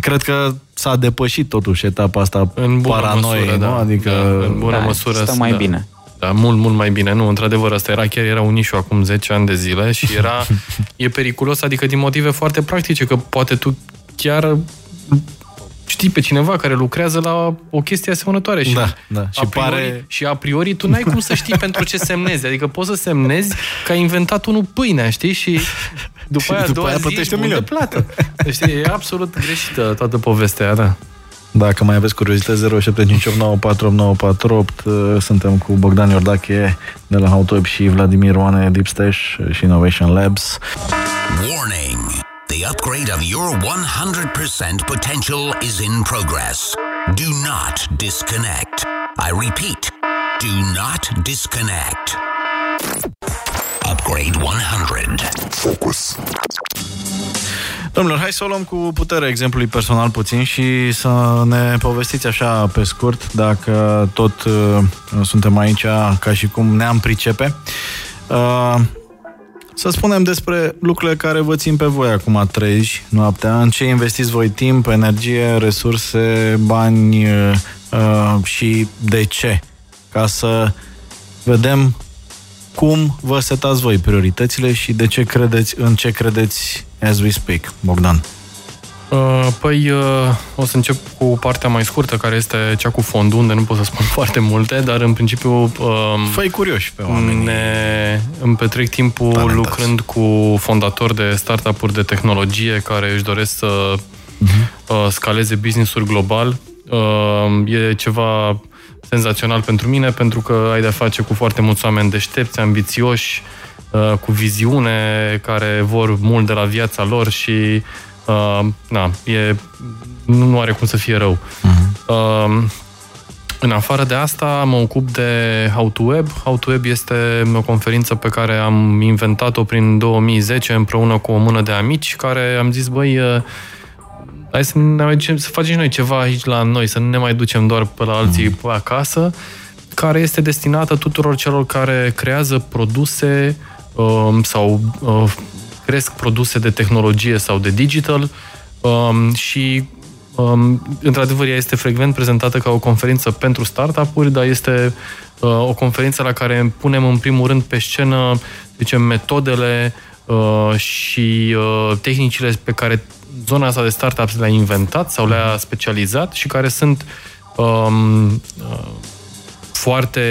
Cred că s-a depășit totuși etapa asta În bună paranoie, măsură, nu? da. Adică da, în bună da, măsură. stă mai da. bine. Da, mult, mult mai bine. Nu, într-adevăr, asta era chiar era un nișu acum 10 ani de zile și era, e periculos, adică din motive foarte practice, că poate tu chiar știi pe cineva care lucrează la o chestie asemănătoare și, Da, da. Și a priori, pare- și a priori tu n-ai cum să știi pentru ce semnezi. Adică poți să semnezi că ai inventat unul pâinea, știi? Și după Și aia, a după doua aia zi, plătești un ești bun milion. de plată. Deci e absolut greșită toată povestea aia, da. Dacă mai aveți curiozitate, 0758948948 uh, suntem cu Bogdan Iordache de la Howtweb și Vladimir Oane Deep Stash și Innovation Labs. Warning. The upgrade of your 100% potential is in progress. Do not disconnect. I repeat, do not disconnect. Upgrade 100. Focus. Domnilor, hai să o luăm cu putere exemplului personal puțin și să ne povestiți așa pe scurt, dacă tot uh, suntem aici ca și cum ne-am pricepe. Uh, să spunem despre lucrurile care vă țin pe voi acum treji noaptea, în ce investiți voi timp, energie, resurse, bani uh, uh, și de ce. Ca să vedem cum vă setați voi prioritățile și de ce credeți, în ce credeți as we speak, Bogdan. Uh, Păi uh, o să încep cu partea mai scurtă, care este cea cu fondul, unde nu pot să spun foarte multe, dar în principiu um, Făi curioși pe oameni. ne, îmi petrec timpul Talentați. lucrând cu fondatori de startup-uri de tehnologie care își doresc să uh, scaleze business-uri global. Uh, e ceva senzațional pentru mine, pentru că ai de-a face cu foarte mulți oameni deștepți, ambițioși, uh, cu viziune, care vor mult de la viața lor și uh, na, e, nu, nu are cum să fie rău. Uh, în afară de asta, mă ocup de How to Web. How to Web este o conferință pe care am inventat-o prin 2010 împreună cu o mână de amici care am zis, băi, uh, hai să, ne mai ducem, să facem și noi ceva aici la noi, să nu ne mai ducem doar pe la alții pe acasă, care este destinată tuturor celor care creează produse um, sau uh, cresc produse de tehnologie sau de digital um, și um, într-adevăr ea este frecvent prezentată ca o conferință pentru startup-uri, dar este uh, o conferință la care punem în primul rând pe scenă, zicem, metodele uh, și uh, tehnicile pe care zona asta de startups le-a inventat sau le-a specializat și care sunt um, uh, foarte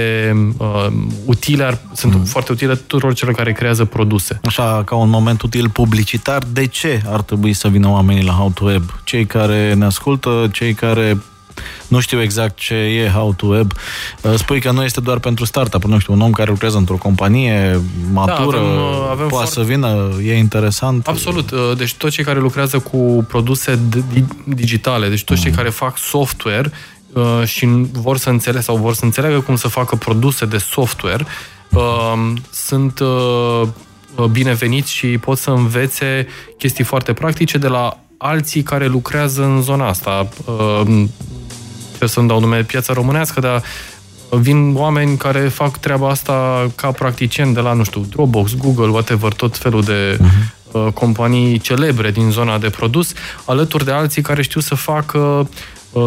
uh, utile, ar, sunt mm. foarte utile tuturor celor care creează produse. Așa, ca un moment util publicitar, de ce ar trebui să vină oamenii la How to Web? Cei care ne ascultă, cei care nu știu exact ce e How to Web. Uh, Spui că nu este doar pentru startup, nu știu, un om care lucrează într-o companie matură, avem, uh, avem poate foarte- să vină, e interesant. Absolut. Uh, Deci toți cei care lucrează cu produse di- digitale, deci toți cei care fac software uh, și vor să înțeleagă sau vor să înțeleagă cum să facă produse de software, uh, sunt uh, bineveniți și pot să învețe chestii foarte practice de la alții care lucrează în zona asta. Uh, ce să-mi dau nume, piața românească, dar vin oameni care fac treaba asta ca practicieni de la, nu știu, Dropbox, Google, whatever, tot felul de uh, companii celebre din zona de produs, alături de alții care știu să facă uh,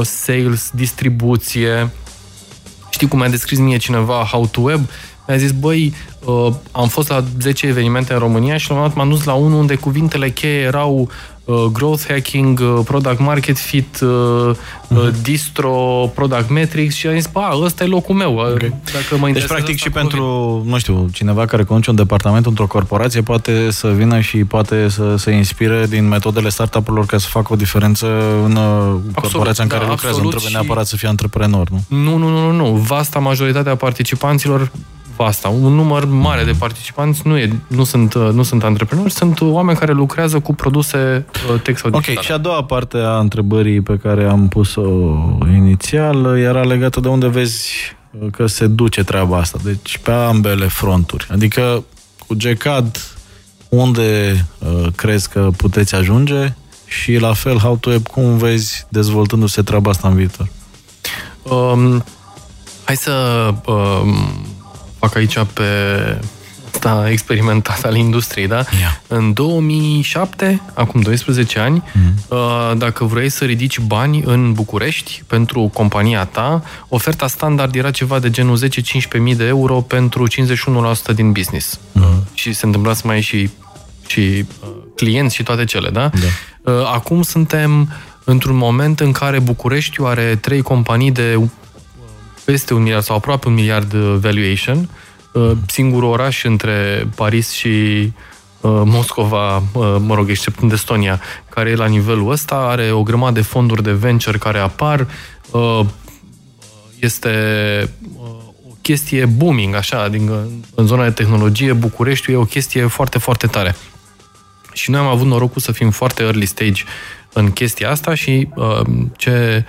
sales, distribuție. Știi cum mi-a descris mie cineva How to Web? Mi-a zis, băi, uh, am fost la 10 evenimente în România și la un moment dat m-am dus la unul unde cuvintele cheie erau uh, growth hacking, uh, product market fit, uh, uh, distro, product metrics și am zis, bă, ăsta e locul meu. Okay. Dacă mă Deci, interesează practic, asta, și acolo pentru, nu știu, cineva care conduce un departament într-o corporație poate să vină și poate să se inspire din metodele startup-urilor ca să facă o diferență în uh, corporația în da, care lucrează. Nu absolut trebuie și- neapărat să fie antreprenor, nu? Nu, nu, nu, nu, nu. Vasta majoritatea participanților vasta. Un număr mare de participanți nu, e, nu, sunt, nu sunt antreprenori, sunt oameni care lucrează cu produse text sau digitale. Ok, și a doua parte a întrebării pe care am pus-o inițial era legată de unde vezi că se duce treaba asta. Deci pe ambele fronturi. Adică cu GCAD unde uh, crezi că puteți ajunge și la fel How to Web, cum vezi dezvoltându-se treaba asta în viitor? Um, hai să um, fac aici pe asta experimentat al industriei, da? Yeah. În 2007, acum 12 ani, mm. dacă vrei să ridici bani în București pentru compania ta, oferta standard era ceva de genul 10-15 mii de euro pentru 51% din business. Mm. Și se întâmpla să mai ai și, și uh, clienți și toate cele, da? da? Acum suntem într-un moment în care Bucureștiul are trei companii de peste un miliard sau aproape un miliard valuation, Uh, singurul oraș între Paris și uh, Moscova, uh, mă rog, exceptând Estonia, care e la nivelul ăsta, are o grămadă de fonduri de venture care apar, este o chestie booming, așa, adică în zona de tehnologie, Bucureștiul e o chestie foarte, foarte tare. Și noi am avut norocul să fim foarte early stage în chestia asta și ce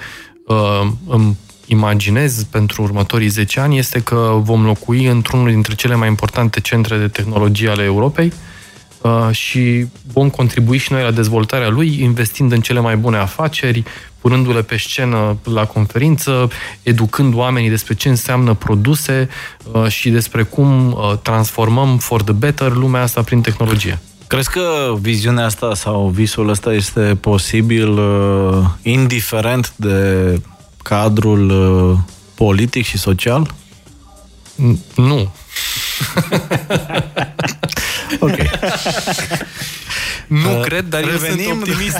îmi imaginez pentru următorii 10 ani este că vom locui într-unul dintre cele mai importante centre de tehnologie ale Europei uh, și vom contribui și noi la dezvoltarea lui, investind în cele mai bune afaceri, punându-le pe scenă la conferință, educând oamenii despre ce înseamnă produse uh, și despre cum uh, transformăm for the better lumea asta prin tehnologie. Crezi că viziunea asta sau visul ăsta este posibil indiferent de cadrul uh, politic și social? Nu. ok. nu uh, cred, dar revenim. eu sunt optimist.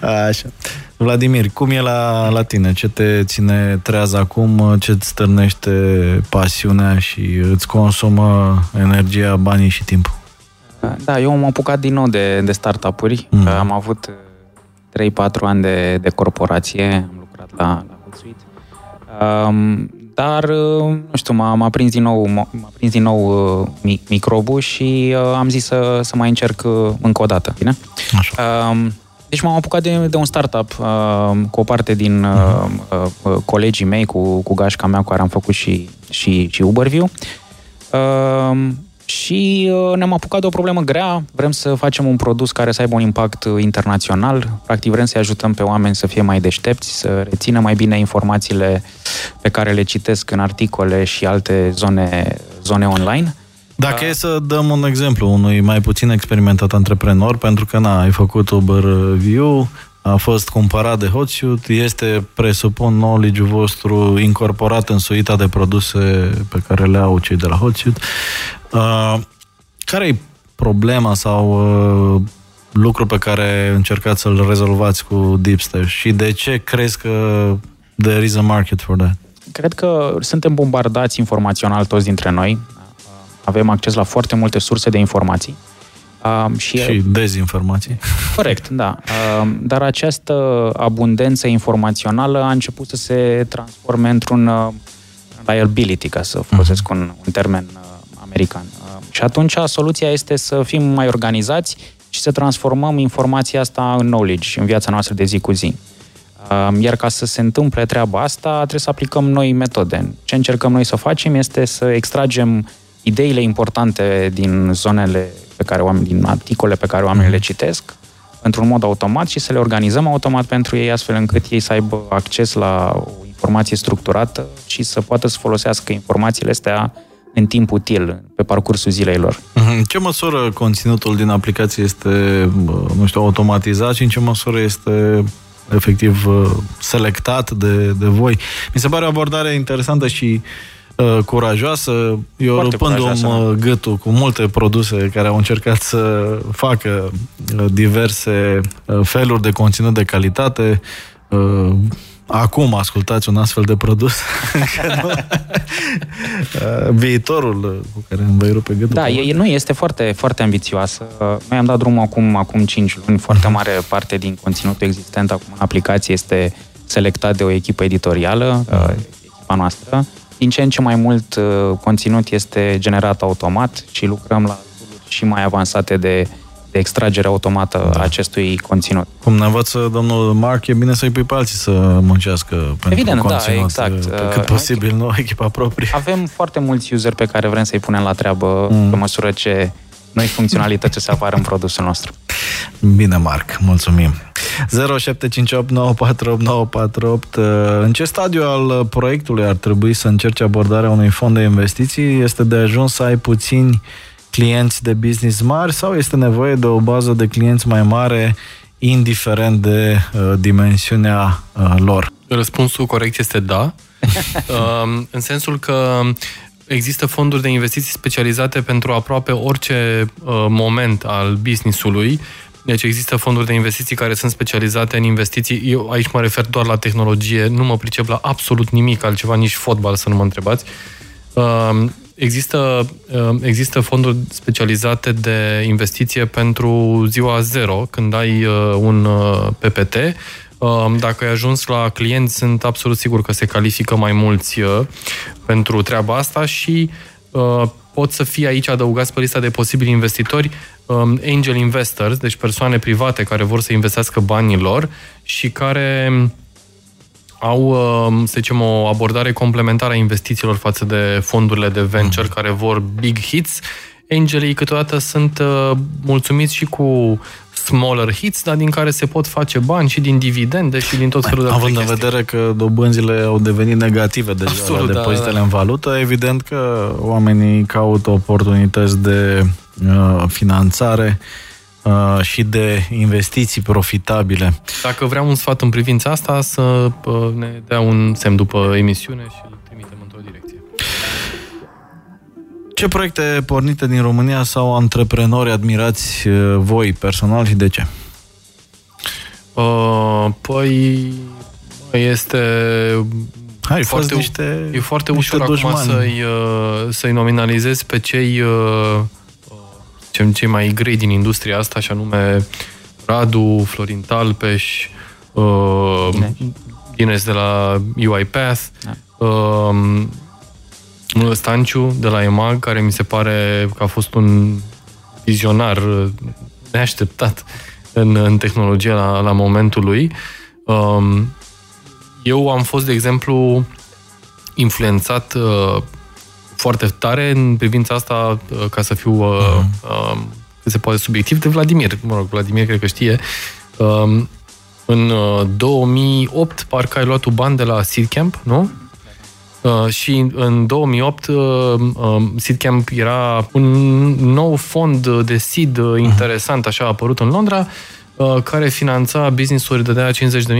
Așa. Vladimir, cum e la, la tine? Ce te ține treaz acum? Ce îți stârnește pasiunea și îți consumă energia, banii și timpul? Da, eu am apucat din nou de, de startup-uri. Mm. Am avut 3-4 ani de, de corporație, am lucrat la, la Hootsuite. Um, dar, uh, nu știu, m-a, m-a prins din nou, m-a prins din nou uh, microbul și uh, am zis să, să mai încerc uh, încă o dată, bine? Așa. Um, deci m-am apucat de, de un startup uh, cu o parte din uh, uh, colegii mei, cu, cu gașca mea, cu care am făcut și, și, și Uberview. Uh, și uh, ne-am apucat de o problemă grea. Vrem să facem un produs care să aibă un impact uh, internațional. Practic vrem să ajutăm pe oameni să fie mai deștepți, să rețină mai bine informațiile pe care le citesc în articole și alte zone, zone online. Dacă e să dăm un exemplu unui mai puțin experimentat antreprenor, pentru că na, ai făcut Uber View, a fost cumpărat de Hotsuite, este, presupun, knowledge-ul vostru incorporat în suita de produse pe care le au cei de la Hotsuite. Uh, care e problema sau uh, lucru pe care încercați să-l rezolvați cu DeepStash și de ce crezi că there is a market for that? Cred că suntem bombardați informațional toți dintre noi. Avem acces la foarte multe surse de informații. Uh, și, și dezinformații. Corect, da. Uh, dar această abundență informațională a început să se transforme într-un uh, liability, ca să folosesc uh-huh. un, un termen uh, american. Uh, și atunci soluția este să fim mai organizați și să transformăm informația asta în knowledge, în viața noastră de zi cu zi. Uh, iar ca să se întâmple treaba asta, trebuie să aplicăm noi metode. Ce încercăm noi să facem este să extragem ideile importante din zonele pe care oameni, din articole pe care oamenii le citesc, într-un mod automat și să le organizăm automat pentru ei, astfel încât ei să aibă acces la o informație structurată și să poată să folosească informațiile astea în timp util, pe parcursul zilei lor. În ce măsură conținutul din aplicație este, nu știu, automatizat și în ce măsură este efectiv selectat de, de voi? Mi se pare o abordare interesantă și uh, curajoasă. Eu rupându-mi da. gâtul cu multe produse care au încercat să facă uh, diverse uh, feluri de conținut de calitate, uh, acum ascultați un astfel de produs, viitorul cu care îmi voi rupe gândul. Da, e, nu, este foarte, foarte ambițioasă. Noi am dat drumul acum, acum 5 luni, foarte mhm. mare parte din conținutul existent acum în aplicație este selectat de o echipă editorială, mhm. echipa noastră. din ce în ce mai mult uh, conținut este generat automat și lucrăm la și mai avansate de, de extragere automată da. a acestui conținut. Cum ne învață domnul Mark, e bine să-i pui pe alții să muncească pentru Evident, da, conținut exact. pe cât posibil, nu echipa proprie. Avem foarte mulți user pe care vrem să-i punem la treabă mm. pe măsură ce noi funcționalități o să apară în produsul nostru. Bine, Marc, mulțumim. 0758948948 În ce stadiu al proiectului ar trebui să încerci abordarea unui fond de investiții? Este de ajuns să ai puțini clienți de business mari sau este nevoie de o bază de clienți mai mare indiferent de uh, dimensiunea uh, lor? Răspunsul corect este da. uh, în sensul că există fonduri de investiții specializate pentru aproape orice uh, moment al business-ului. Deci există fonduri de investiții care sunt specializate în investiții. Eu aici mă refer doar la tehnologie, nu mă pricep la absolut nimic altceva, nici fotbal, să nu mă întrebați. Uh, există, uh, există fonduri specializate de investiție pentru ziua zero, când ai uh, un uh, PPT, Um, dacă ai ajuns la clienți, sunt absolut sigur că se califică mai mulți uh, pentru treaba asta și uh, pot să fie aici adăugați pe lista de posibili investitori um, angel investors, deci persoane private care vor să investească banii lor și care au, um, să zicem, o abordare complementară a investițiilor față de fondurile de venture mm. care vor big hits. Angelii câteodată sunt uh, mulțumiți și cu smaller hits, dar din care se pot face bani și din dividende și din tot felul de Având în vedere că dobânzile au devenit negative deja Absolut, la depozitele da, da. în valută, evident că oamenii caută oportunități de uh, finanțare uh, și de investiții profitabile. Dacă vreau un sfat în privința asta, să uh, ne dea un semn după emisiune și îl trimitem într-o direcție. Ce proiecte pornite din România sau antreprenori admirați uh, voi personal și de ce? Uh, păi este Hai, foarte, niște, e foarte niște ușor dușmani. acum să-i, uh, să-i nominalizezi pe cei uh, cei mai grei din industria asta, și anume Radu, Florin Talpeș, uh, Ines de la UiPath, da. uh, Stanciu de la EMAG, care mi se pare că a fost un vizionar neașteptat în, în tehnologie la, la momentul lui. Um, eu am fost, de exemplu, influențat uh, foarte tare în privința asta, uh, ca să fiu uh, uh-huh. uh, se poate subiectiv, de Vladimir. Mă rog, Vladimir cred că știe. Uh, în uh, 2008, parcă ai luat un bani de la Seed Camp, nu? Uh, și în 2008 uh, uh, SeedCamp era un nou fond de seed uh, interesant, așa a apărut în Londra, uh, care finanța business-uri, dădea 50.000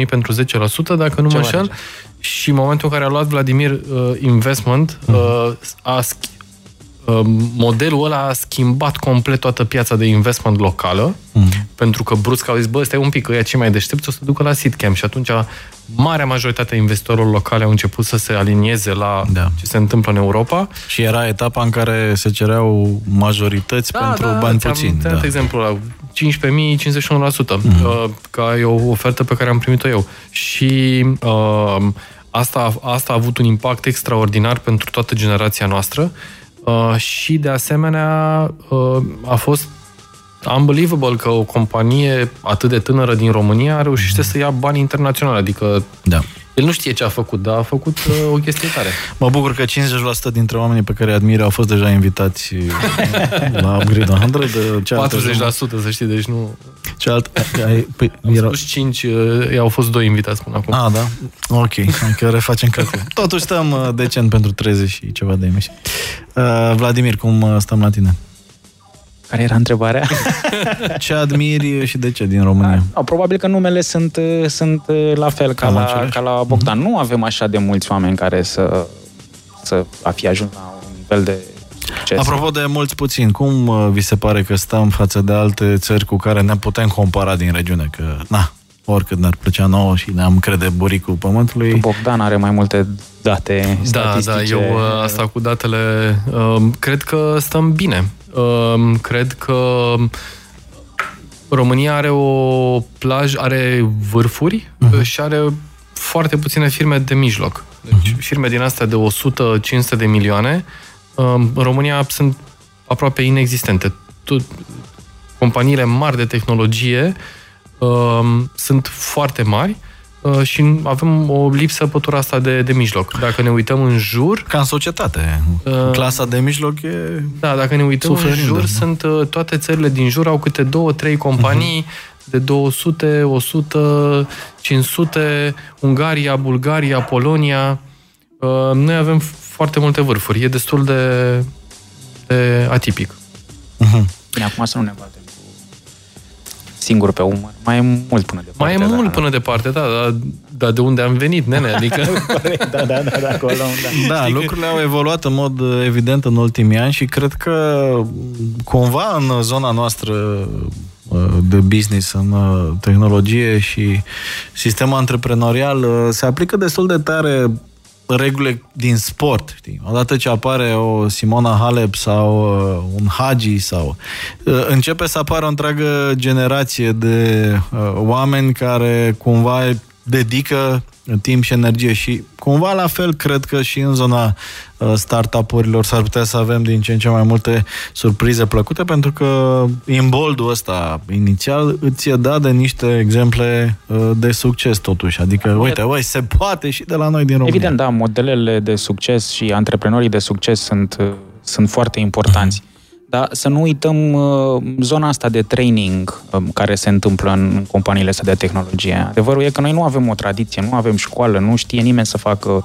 pentru 10%, dacă nu mă înșel, și în momentul în care a luat Vladimir uh, Investment, uh, a, Ehm, modelul ăla a schimbat complet toată piața de investment locală, mm. pentru că brusc au zis, bă, stai un pic, că ea cei mai deștepți o să ducă la SitCam și atunci marea majoritate a investitorilor locale au început să se alinieze la da. ce se întâmplă în Europa. Și era etapa în care se cereau majorități da, pentru da, bani puțini. Da. exemplu la 15.000, 51%, mm. uh, ca e o ofertă pe care am primit-o eu. Și uh, asta, asta a avut un impact extraordinar pentru toată generația noastră Uh, și, de asemenea, uh, a fost unbelievable că o companie atât de tânără din România reușește să ia bani internaționali. Adică da. El nu știe ce a făcut, dar a făcut uh, o chestie tare. Mă bucur că 50% dintre oamenii pe care îi admir au fost deja invitați la Upgrade 100. 40% să știi, deci nu... Cealalt... Păi, Am era... spus 5, uh, au fost doi invitați până acum. Ah, da? Ok, încă refacem calcul. Totuși stăm uh, decent pentru 30 și ceva de emisiuni. Uh, Vladimir, cum uh, stăm la tine? Care era întrebarea? ce admiri și de ce din România? Da, probabil că numele sunt, sunt la fel ca la, ca la Bogdan. Mm-hmm. Nu avem așa de mulți oameni care să, să a fi ajuns la un nivel de succes. Apropo de mulți puțini, cum uh, vi se pare că stăm față de alte țări cu care ne putem compara din regiune? Că, na, oricât ne-ar plăcea nouă și ne-am crede buricul pământului. Bogdan are mai multe date statistice. Da, da, eu uh, asta cu datele, um, cred că stăm bine. Um, cred că România are o plaj, are vârfuri uh-huh. și are foarte puține firme de mijloc. Deci firme din astea de 100-500 de milioane, um, în România sunt aproape inexistente. Tot, companiile mari de tehnologie um, sunt foarte mari uh, și avem o lipsă pătura asta de, de mijloc. Dacă ne uităm în jur... Ca în societate. Uh, Clasa de mijloc e... Da, dacă ne uităm Suferindă, în jur, da. sunt uh, toate țările din jur au câte două, trei companii de 200, 100, 500, Ungaria, Bulgaria, Polonia. Uh, Noi avem foarte multe vârfuri. E destul de, de atipic. Bine, acum să nu ne batem cu singur pe umăr. Mai e mult până departe. Mai e da, mult da. până departe, da, dar da, de unde am venit, nene? Adică... da, da, da, da, acolo, da. Da, lucrurile au evoluat în mod uh, evident în ultimii ani și cred că cumva în zona noastră uh, de business, în uh, tehnologie și sistem antreprenorial uh, se aplică destul de tare regulile din sport. Știi? Odată ce apare o Simona Halep sau uh, un Hagi sau uh, începe să apară o întreagă generație de uh, oameni care cumva dedică timp și energie și cumva la fel cred că și în zona uh, startup-urilor s-ar putea să avem din ce în ce mai multe surprize plăcute pentru că imboldul ăsta inițial îți e dat de niște exemple uh, de succes totuși. Adică, uite, oi, se poate și de la noi din România. Evident, da, modelele de succes și antreprenorii de succes sunt, uh, sunt foarte importanți. Dar să nu uităm uh, zona asta de training um, care se întâmplă în companiile astea de tehnologie. Adevărul e că noi nu avem o tradiție, nu avem școală, nu știe nimeni să facă uh,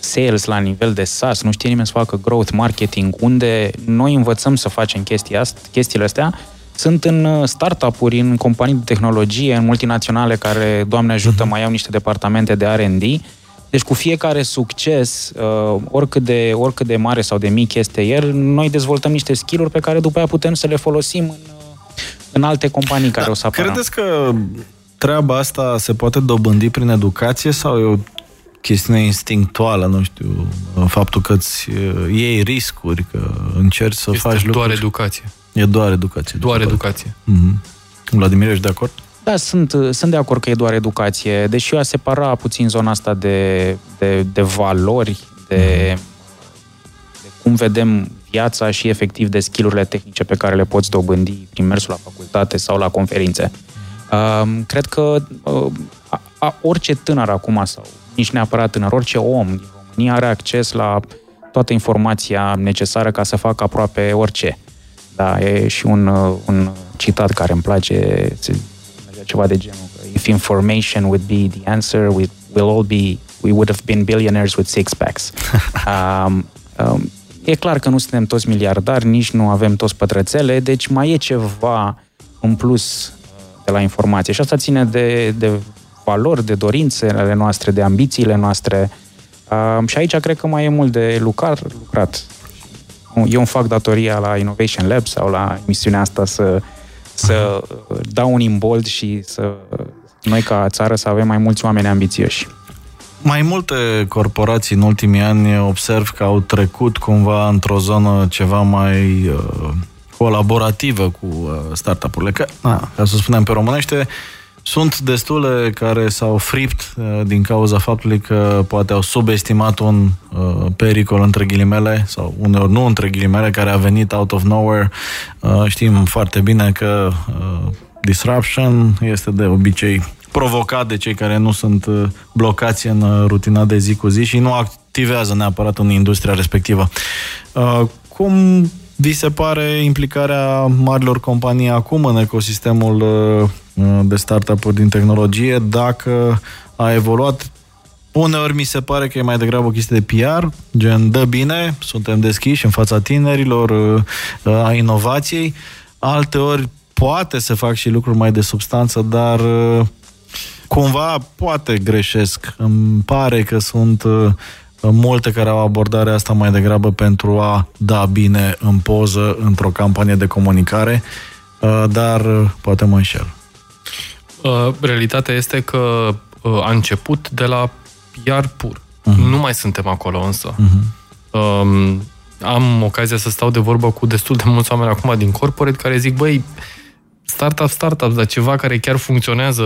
sales la nivel de SaaS, nu știe nimeni să facă growth marketing, unde noi învățăm să facem chestii ast- chestiile astea, sunt în uh, startup-uri, în companii de tehnologie, în multinaționale care, Doamne ajută, mai au niște departamente de R&D. Deci cu fiecare succes, uh, oricât de, oricât de mare sau de mic este el, noi dezvoltăm niște skill-uri pe care după aia putem să le folosim în, uh, în alte companii care o să apară. Credeți că treaba asta se poate dobândi prin educație sau e o chestiune instinctuală, nu știu, faptul că îți uh, iei riscuri, că încerci să Este faci doar lucruri. educație. E doar educație. Doar după educație. părere. Mhm. Vladimir, ești de acord? Da, sunt, sunt de acord că e doar educație, deși eu a separa puțin zona asta de, de, de valori, de, de cum vedem viața și efectiv de skillurile tehnice pe care le poți dobândi prin mersul la facultate sau la conferințe. Um, cred că uh, a, a, orice tânăr acum sau nici neapărat tânăr, orice om din România are acces la toată informația necesară ca să facă aproape orice. Da, e și un, uh, un citat care îmi place, se- mergea ceva de genul că if information would be the answer, we, we'll all be, we would have been billionaires with six packs. um, um, e clar că nu suntem toți miliardari, nici nu avem toți pătrățele, deci mai e ceva în plus uh, de la informație. Și asta ține de, de valori, de dorințele noastre, de ambițiile noastre. Um, și aici cred că mai e mult de lucrat. lucrat. Eu îmi fac datoria la Innovation Lab sau la emisiunea asta să, să uh, dau un imbold și să noi ca țară să avem mai mulți oameni ambițioși. Mai multe corporații în ultimii ani observ că au trecut cumva într-o zonă ceva mai uh, colaborativă cu uh, startup-urile. Că, na, ca să spunem pe românește, sunt destule care s-au fript uh, din cauza faptului că poate au subestimat un uh, pericol între ghilimele sau uneori nu între ghilimele care a venit out of nowhere. Uh, știm foarte bine că uh, disruption este de obicei provocat de cei care nu sunt uh, blocați în uh, rutina de zi cu zi și nu activează neapărat în industria respectivă. Uh, Cum vi se pare implicarea marilor companii acum în ecosistemul uh, uh, de startup-uri din tehnologie? Dacă a evoluat Uneori mi se pare că e mai degrabă o chestie de PR, gen dă bine, suntem deschiși în fața tinerilor, uh, uh, a inovației. Alteori poate să fac și lucruri mai de substanță, dar uh, cumva poate greșesc. Îmi pare că sunt uh, multe care au abordarea asta mai degrabă pentru a da bine în poză într-o campanie de comunicare, uh, dar uh, poate mă înșel. Uh, Realitatea este că uh, a început de la PR pur. Mhm. Nu mai suntem acolo însă. Um, am ocazia să stau de vorbă cu destul de mulți oameni acum din corporate care zic, băi, startup, startup, dar ceva care chiar funcționează,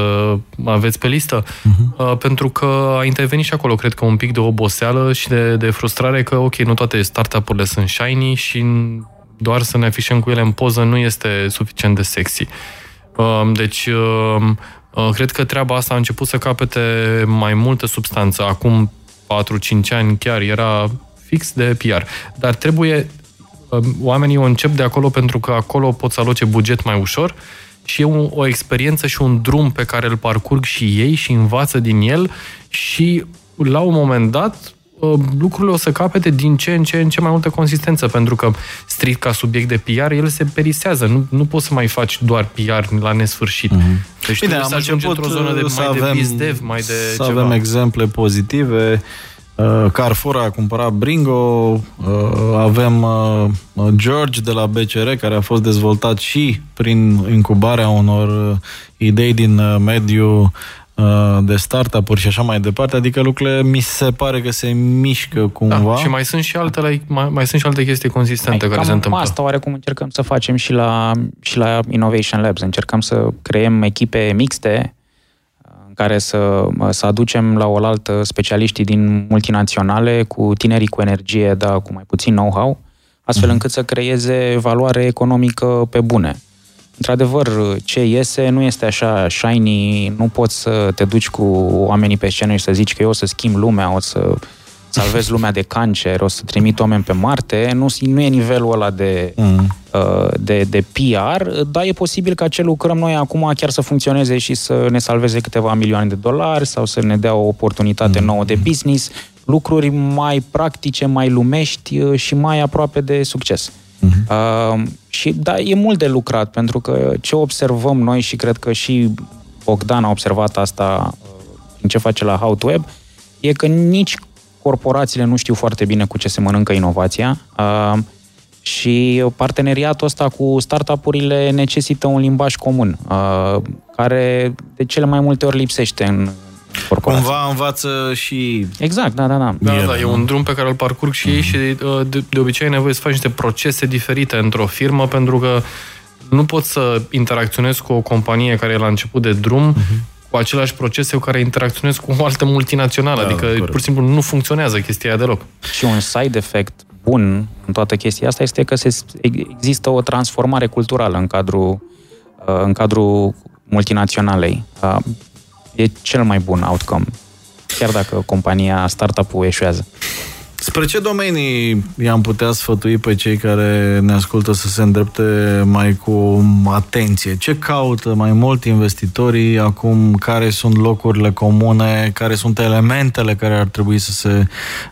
aveți pe listă? Uh-huh. Pentru că a intervenit și acolo, cred că un pic de oboseală și de, de frustrare că, ok, nu toate startup-urile sunt shiny și doar să ne afișăm cu ele în poză nu este suficient de sexy. Uh, deci, uh, uh, cred că treaba asta a început să capete mai multă substanță. Acum 4-5 ani chiar era fix de PR. Dar trebuie oamenii o încep de acolo pentru că acolo pot să aloce buget mai ușor și e o, o experiență și un drum pe care îl parcurg și ei și învață din el și la un moment dat ă, lucrurile o să capete din ce în ce în ce mai multă consistență, pentru că strict ca subiect de PR, el se perisează. Nu, nu poți să mai faci doar PR la nesfârșit. Mm-hmm. Deci Bine, am să ajungi într-o zonă de, mai avem, de bizdev, mai de să ceva. avem exemple pozitive. Uh, Carrefour a cumpărat Bringo, uh, avem uh, George de la BCR, care a fost dezvoltat și prin incubarea unor idei din mediul de startup-uri și așa mai departe, adică lucrurile mi se pare că se mișcă cumva. Da, și mai sunt și altele, mai, mai sunt și alte chestii consistente mai, care se întâmplă. Asta oarecum încercăm să facem și la, și la Innovation Labs. Încercăm să creăm echipe mixte care să, să aducem la oaltă specialiștii din multinaționale cu tinerii cu energie, dar cu mai puțin know-how, astfel mhm. încât să creeze valoare economică pe bune. Într-adevăr, ce iese nu este așa shiny, nu poți să te duci cu oamenii pe scenă și să zici că eu o să schimb lumea, o să salvezi lumea de cancer, o să trimit oameni pe Marte, nu, nu e nivelul ăla de, mm. uh, de, de PR, dar e posibil ca ce lucrăm noi acum chiar să funcționeze și să ne salveze câteva milioane de dolari sau să ne dea o oportunitate mm. nouă de business, lucruri mai practice, mai lumești uh, și mai aproape de succes. Mm-hmm. Uh, și da, e mult de lucrat, pentru că ce observăm noi și cred că și Bogdan a observat asta uh, în ce face la How to Web, e că nici corporațiile nu știu foarte bine cu ce se mănâncă inovația uh, și parteneriatul ăsta cu startup-urile necesită un limbaj comun, uh, care de cele mai multe ori lipsește în corporații. Cumva învață și... Exact, da, da, da. Da, da, e un drum pe care îl parcurg și mm-hmm. ei și uh, de, de obicei ai nevoie să faci niște procese diferite într-o firmă pentru că nu poți să interacționezi cu o companie care e la început de drum mm-hmm cu același procese cu care interacționezi cu o altă multinațională. Da, adică, corect. pur și simplu, nu funcționează chestia aia deloc. Și un side effect bun în toată chestia asta este că se, există o transformare culturală în cadrul, uh, în cadrul multinaționalei. Uh, e cel mai bun outcome, chiar dacă compania, startup-ul eșuează. Spre ce domenii i-am putea sfătui pe cei care ne ascultă să se îndrepte mai cu atenție? Ce caută mai mult investitorii acum? Care sunt locurile comune? Care sunt elementele care ar trebui să se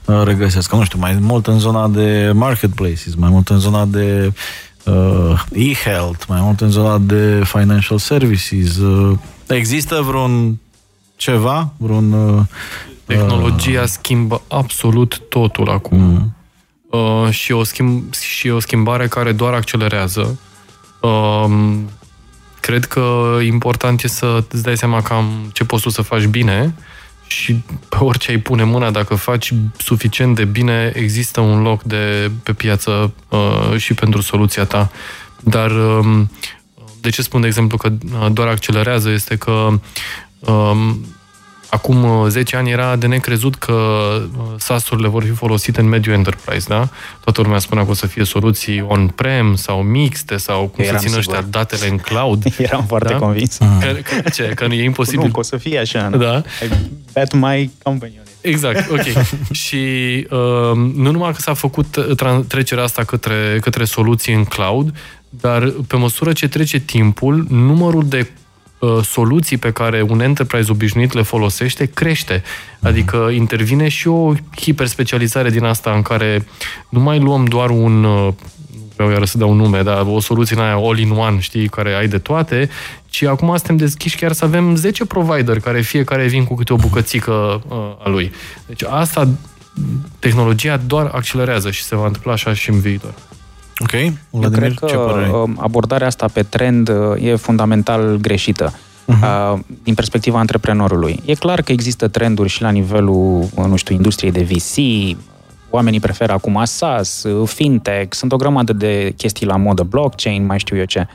uh, regăsească? Nu știu, mai mult în zona de marketplaces, mai mult în zona de uh, e-health, mai mult în zona de financial services. Uh, există vreun ceva, vreun uh, Tehnologia uh. schimbă absolut totul acum. Mm. Uh, și, o schimb, și o schimbare care doar accelerează. Uh, cred că important e să îți dai seama cam ce poți tu să faci bine și pe orice ai pune mâna, dacă faci suficient de bine, există un loc de, pe piață uh, și pentru soluția ta. Dar uh, de ce spun, de exemplu, că uh, doar accelerează este că uh, Acum 10 uh, ani era de necrezut că uh, SaaS-urile vor fi folosite în mediul enterprise, da? Toată lumea spunea că o să fie soluții on-prem sau mixte sau cum să țină ăștia datele în cloud. Eram foarte da? convins. Că, că, ce? Că nu e imposibil. Nu, că o să fie așa. Nu? Da? I bet my company Exact, ok. și uh, nu numai că s-a făcut uh, trecerea asta către, către soluții în cloud, dar pe măsură ce trece timpul, numărul de Uh, soluții pe care un enterprise obișnuit le folosește crește. Adică intervine și o hiperspecializare din asta în care nu mai luăm doar un uh, vreau iară să dau un nume, dar o soluție în aia all-in-one, știi, care ai de toate, ci acum suntem deschiși chiar să avem 10 provider care fiecare vin cu câte o bucățică uh, a lui. Deci asta, tehnologia doar accelerează și se va întâmpla așa și în viitor. Ok. Vladimir, Eu cred că ce um, abordarea asta pe trend uh, e fundamental greșită. Uh-huh. din perspectiva antreprenorului. E clar că există trenduri și la nivelul, uh, nu știu, industriei de VC, oamenii preferă acum SaaS, uh, fintech, sunt o grămadă de chestii la modă, blockchain, mai știu eu ce.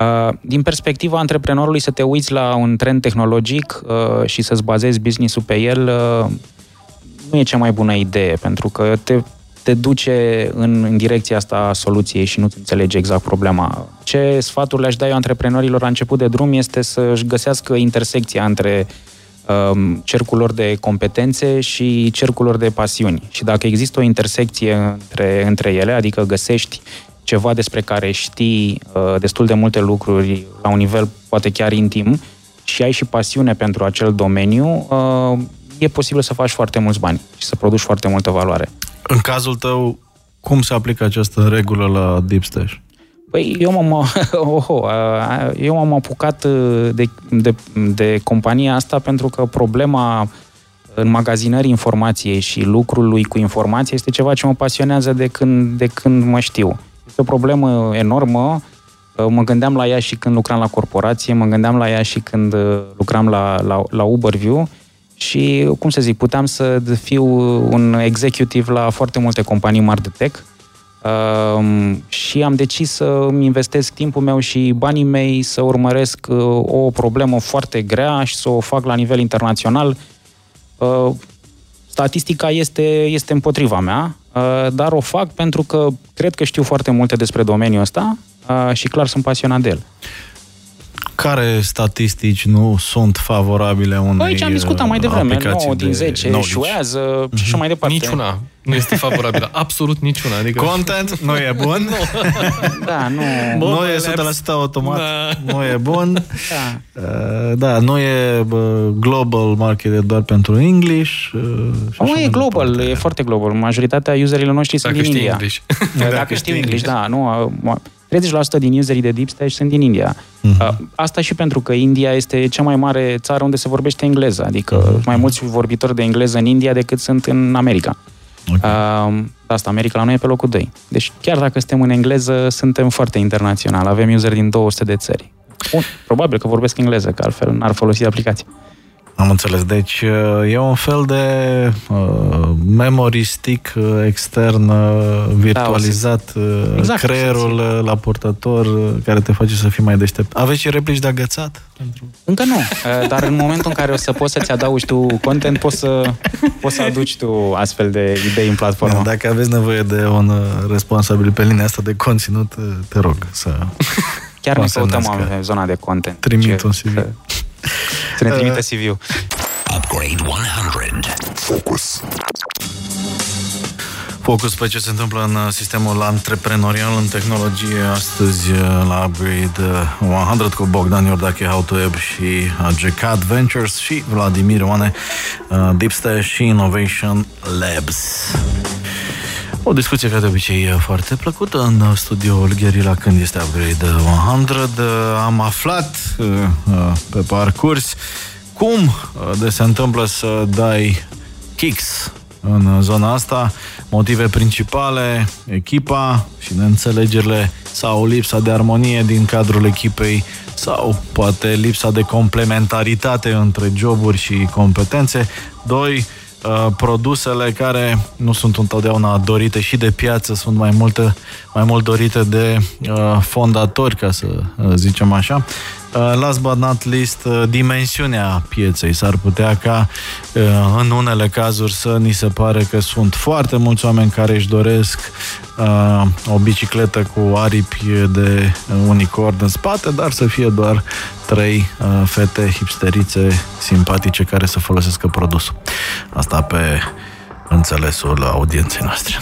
Uh, din perspectiva antreprenorului să te uiți la un trend tehnologic uh, și să-ți bazezi business-ul pe el uh, nu e cea mai bună idee, pentru că te, te duce în, în direcția asta a soluției și nu înțelegi exact problema. Ce sfaturi le-aș da eu antreprenorilor la început de drum este să-și găsească intersecția între um, cercul lor de competențe și cercul lor de pasiuni. Și dacă există o intersecție între, între ele, adică găsești ceva despre care știi uh, destul de multe lucruri la un nivel poate chiar intim și ai și pasiune pentru acel domeniu, uh, e posibil să faci foarte mulți bani și să produci foarte multă valoare. În cazul tău, cum se aplică această regulă la Deep Stash? Păi eu m-am, oh, eu m-am apucat uh, de, de, de compania asta pentru că problema înmagazinării informației și lucrului cu informație este ceva ce mă pasionează de când, de când mă știu. Este o problemă enormă. Uh, mă gândeam la ea și când lucram la corporație, mă gândeam la ea și când uh, lucram la, la, la Uberview și, cum să zic, puteam să fiu un executive la foarte multe companii mari de tech uh, și am decis să îmi investesc timpul meu și banii mei să urmăresc uh, o problemă foarte grea și să o fac la nivel internațional. Uh, statistica este, este împotriva mea, uh, dar o fac pentru că cred că știu foarte multe despre domeniul ăsta uh, și clar sunt pasionat de el. Care statistici nu sunt favorabile unei Păi ce am discutat mai devreme, 9 din 10 knowledge? șuează și așa Mhm. mai departe. Niciuna nu este favorabilă. Absolut niciuna. Adică... Content nu e bun, Da, nu... Bă, nu e Bă, 100% automat, Da. nu e bun. Da. Uh, Da, nu e bă, global market doar pentru English. uh, și așa Nu e mai global, departe. e foarte global. Majoritatea userilor noștri sunt Dacă din știi India. English. Dacă, Dacă știu știi English, English. da. Nu, uh, 30% din userii de Deep Stash sunt din India. Uh, Asta și pentru că India este cea mai mare țară unde se vorbește engleză, adică mai mulți vorbitori de engleză în India decât sunt în America. Ok. Uh, asta, America la noi e pe locul 2. Deci chiar dacă suntem în engleză, suntem foarte internațional. Avem user din 200 de țări. Bun, probabil că vorbesc engleză, că altfel n-ar folosi aplicația. Am înțeles. Deci uh, e un fel de uh, memory stick uh, extern uh, virtualizat, uh, Exact, creierul uh, la purtător uh, care te face să fii mai deștept. Aveți și replici de agățat? Încă nu, uh, dar în momentul în care o să poți să-ți adaugi tu content, poți să, poți să aduci tu astfel de idei în platformă. Dacă aveți nevoie de un uh, responsabil pe linia asta de conținut, uh, te rog să Chiar ne căutăm consemnați că în zona de content. trimit Deci, un CV. Să, să ne trimită CV-ul. Upgrade 100. Focus. Focus pe ce se întâmplă în uh, sistemul antreprenorial, în tehnologie, astăzi uh, la Upgrade uh, 100 cu Bogdan Iordache, How to Web și uh, GCAD Ventures și Vladimir Oane, uh, Deepstash și Innovation Labs. O discuție ca de obicei uh, foarte plăcută în uh, studioul Gherila când este Upgrade 100. Uh, Am aflat uh, uh, pe parcurs cum uh, de se întâmplă să dai kicks în zona asta, motive principale, echipa și neînțelegerile sau lipsa de armonie din cadrul echipei sau poate lipsa de complementaritate între joburi și competențe. Doi, uh, produsele care nu sunt întotdeauna dorite și de piață, sunt mai, multe, mai mult dorite de uh, fondatori, ca să uh, zicem așa. Uh, last but not least, uh, dimensiunea pieței. S-ar putea ca uh, în unele cazuri să ni se pare că sunt foarte mulți oameni care își doresc uh, o bicicletă cu aripi de unicorn în spate, dar să fie doar trei uh, fete hipsterițe simpatice care să folosească produsul. Asta pe înțelesul audienței noastre.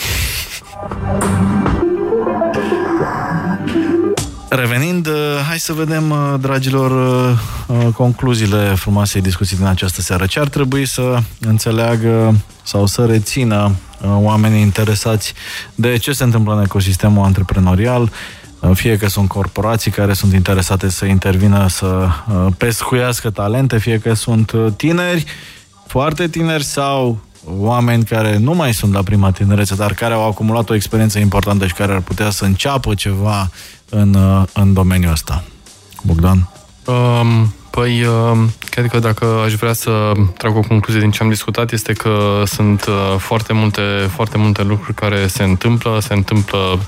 Revenind, uh, hai să vedem, uh, dragilor, uh, uh, concluziile frumoasei discuții din această seară. Ce ar trebui să înțeleagă sau să rețină uh, oamenii interesați de ce se întâmplă în ecosistemul antreprenorial, uh, fie că sunt corporații care sunt interesate să intervină, să uh, pescuiască talente, fie că sunt uh, tineri, foarte tineri sau oameni care nu mai sunt la prima tinerețe, dar care au acumulat o experiență importantă și care ar putea să înceapă ceva în, uh, în domeniul ăsta. Bogdan? Um, păi, um, cred că dacă aș vrea să trag o concluzie din ce am discutat, este că sunt uh, foarte multe, foarte multe lucruri care se întâmplă, se întâmplă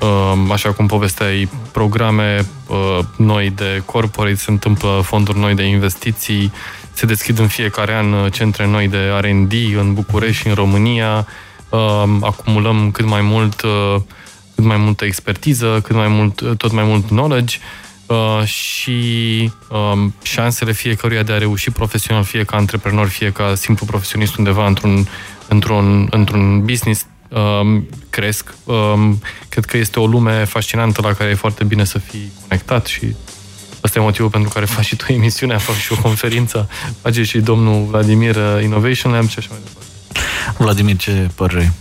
uh, așa cum povesteai, programe uh, noi de corporate, se întâmplă fonduri noi de investiții, se deschid în fiecare an centre noi de R&D în București și în România, acumulăm cât mai mult cât mai multă expertiză, cât mai mult, tot mai mult knowledge uh, și um, șansele fiecăruia de a reuși profesional, fie ca antreprenor, fie ca simplu profesionist undeva într-un, într-un, într-un business, um, cresc. Um, cred că este o lume fascinantă la care e foarte bine să fii conectat și Asta e motivul pentru care faci și tu emisiunea, faci și o conferință, face și domnul Vladimir uh, Innovation Lab și așa mai departe. Vladimir, ce părere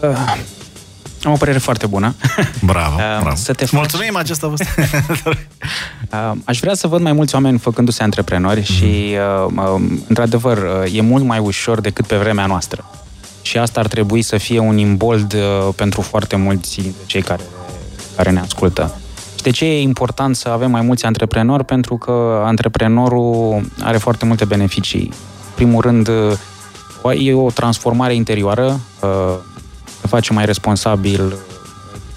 uh, am o părere foarte bună. Bravo, uh, bravo. Să te faci... Mulțumim, acesta a fost. uh, aș vrea să văd mai mulți oameni făcându-se antreprenori mm-hmm. și, uh, uh, într-adevăr, uh, e mult mai ușor decât pe vremea noastră. Și asta ar trebui să fie un imbold uh, pentru foarte mulți dintre cei care, care ne ascultă. Și de ce e important să avem mai mulți antreprenori? Pentru că antreprenorul are foarte multe beneficii. În primul rând, uh, e o transformare interioară, uh, te face mai responsabil,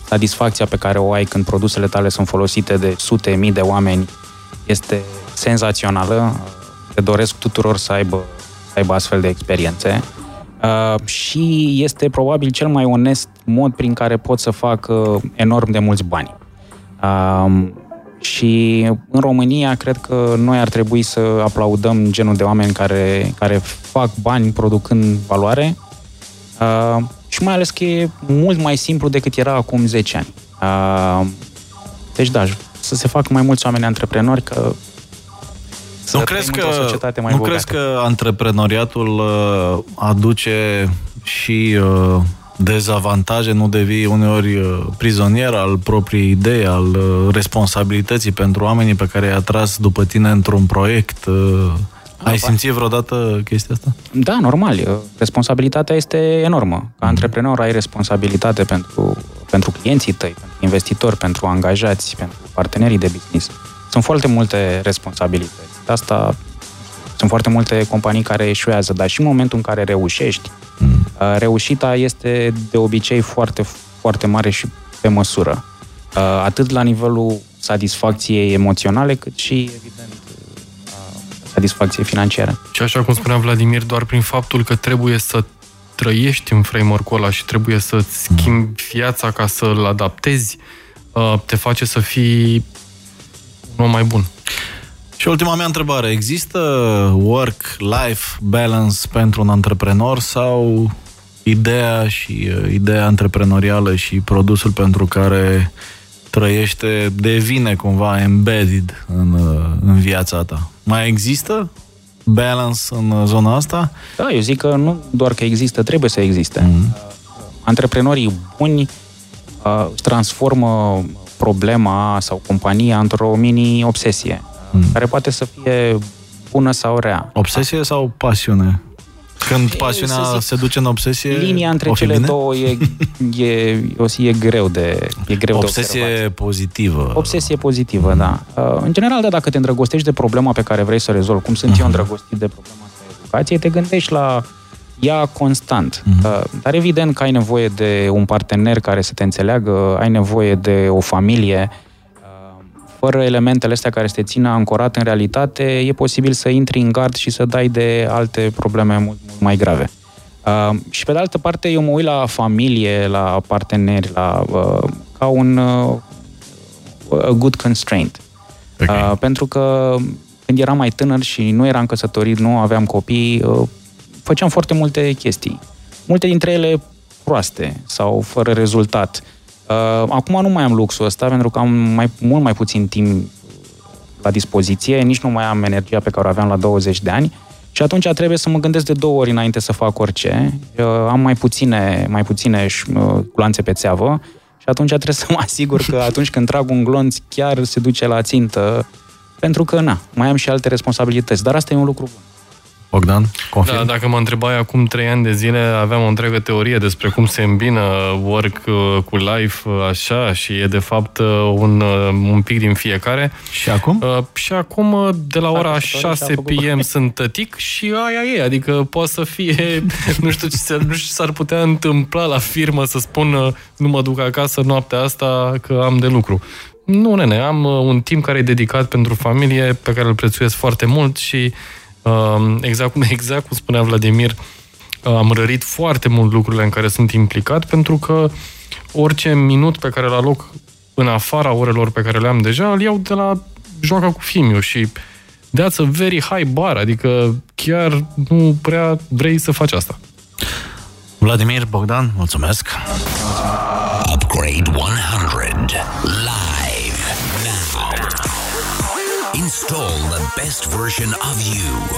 satisfacția pe care o ai când produsele tale sunt folosite de sute, mii de oameni este senzațională. Te doresc tuturor să aibă, să aibă astfel de experiențe. Uh, și este probabil cel mai onest mod prin care pot să fac uh, enorm de mulți bani. Uh, și în România cred că noi ar trebui să aplaudăm genul de oameni care, care fac bani producând valoare uh, și mai ales că e mult mai simplu decât era acum 10 ani. Uh, deci da, să se facă mai mulți oameni antreprenori, că nu crezi că, mai nu crezi că antreprenoriatul uh, aduce și uh, dezavantaje, nu devii uneori uh, prizonier al propriei idei, al uh, responsabilității pentru oamenii pe care i-a tras după tine într-un proiect? Uh, ai simțit vreodată chestia asta? Da, normal. Responsabilitatea este enormă. Ca mhm. antreprenor ai responsabilitate pentru, pentru clienții tăi, pentru investitori, pentru angajați, pentru partenerii de business. Sunt foarte multe responsabilități. De asta sunt foarte multe companii care eșuează, dar și în momentul în care reușești, mm. reușita este de obicei foarte, foarte mare și pe măsură. Atât la nivelul satisfacției emoționale, cât și, evident, satisfacție financiară. Și așa cum spunea Vladimir, doar prin faptul că trebuie să trăiești în framework-ul ăla și trebuie să-ți schimbi viața ca să-l adaptezi, uh, te face să fii un om mai bun. Și ultima mea întrebare, există work-life balance pentru un antreprenor sau ideea și uh, ideea antreprenorială și produsul pentru care trăiește devine cumva embedded în, uh, în viața ta? Mai există balance în zona asta? Da, eu zic că nu doar că există, trebuie să existe. Mm-hmm. Antreprenorii buni uh, transformă problema sau compania într-o mini-obsesie, mm. care poate să fie bună sau rea. Obsesie sau pasiune? Când pasiunea zic, se duce în obsesie, Linia între cele bine? două e, e, o, e greu de e greu Obsesie de pozitivă. Obsesie pozitivă, da. Uh, în general, da, dacă te îndrăgostești de problema pe care vrei să o rezolvi, cum sunt uh-huh. eu mhm. îndrăgostit de problema asta educației, te gândești la ea constant. Uh-huh. Dar evident că ai nevoie de un partener care să te înțeleagă, ai nevoie de o familie, fără elementele astea care să te țină ancorat în realitate, e posibil să intri în gard și să dai de alte probleme mult, mult mai grave. Uh, și pe de altă parte, eu mă uit la familie, la parteneri, la, uh, ca un uh, a good constraint. Okay. Uh, pentru că când eram mai tânăr și nu eram căsătorit, nu aveam copii, uh, făceam foarte multe chestii. Multe dintre ele proaste sau fără rezultat. Uh, Uh, acum nu mai am luxul ăsta pentru că am mai, mult mai puțin timp la dispoziție, nici nu mai am energia pe care o aveam la 20 de ani și atunci trebuie să mă gândesc de două ori înainte să fac orice. Uh, am mai puține, mai puține uh, culanțe pe țeavă și atunci trebuie să mă asigur că atunci când trag un glonț chiar se duce la țintă pentru că, na, mai am și alte responsabilități, dar asta e un lucru bun. Bogdan, confirm? Da, dacă mă întrebai acum trei ani de zile, aveam o întreagă teorie despre cum se îmbină work uh, cu life uh, așa și e de fapt uh, un, un pic din fiecare. Și acum? Uh, și acum de la ora 6 PM sunt tătic și aia e, adică poate să fie, nu știu ce, nu știu ce s-ar putea întâmpla la firmă să spună nu mă duc acasă noaptea asta că am de lucru. Nu, nene, am un timp care e dedicat pentru familie, pe care îl prețuiesc foarte mult și Um, exact cum, exact cum spunea Vladimir, uh, am rărit foarte mult lucrurile în care sunt implicat, pentru că orice minut pe care îl aloc în afara orelor pe care le am deja, îl iau de la joaca cu Fimiu și that's a very high bar, adică chiar nu prea vrei să faci asta. Vladimir Bogdan, mulțumesc! Upgrade 100 live now. Install the best version of you.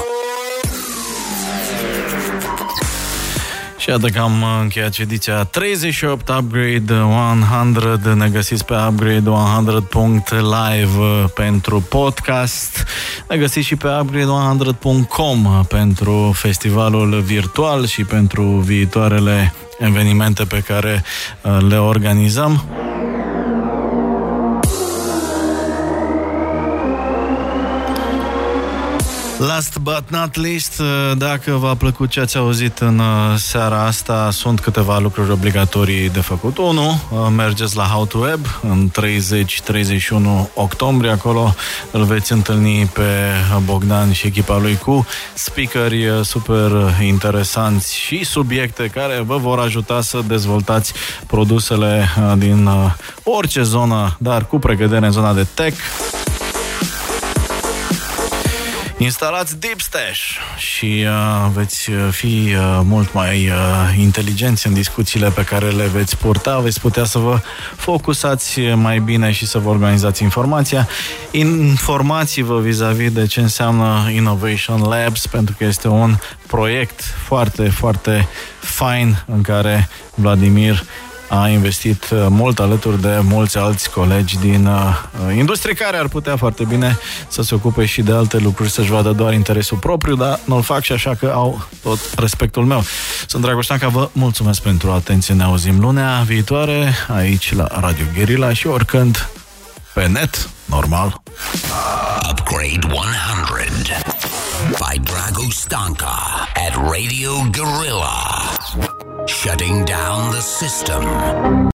Și iată că am încheiat ediția 38 Upgrade 100. Ne găsiți pe upgrade100.live pentru podcast. Ne găsiți și pe upgrade100.com pentru festivalul virtual și pentru viitoarele evenimente pe care uh, le organizăm. Last but not least, uh, dacă v-a plăcut ce ați auzit în uh, seara asta, sunt câteva lucruri obligatorii de făcut. 1. Uh, mergeți la How to Web în 30-31 octombrie. Acolo îl veți întâlni pe Bogdan și echipa lui cu speakeri super interesanți și subiecte care vă vor ajuta să dezvoltați produsele din orice zonă, dar cu pregădere în zona de tech. Instalați Deep Stash și uh, veți uh, fi uh, mult mai uh, inteligenți în discuțiile pe care le veți purta, veți putea să vă focusați mai bine și să vă organizați informația. Informați-vă vis-a-vis de ce înseamnă Innovation Labs, pentru că este un proiect foarte, foarte fain în care Vladimir a investit uh, mult alături de mulți alți colegi din uh, industrie care ar putea foarte bine să se ocupe și de alte lucruri, să-și vadă doar interesul propriu, dar nu-l fac și așa că au tot respectul meu. Sunt Dragoș Tanca, vă mulțumesc pentru atenție, ne auzim lunea viitoare aici la Radio Guerilla și oricând pe net, normal. Upgrade 100 by Drago Stanka at Radio Gorilla. Shutting down the system.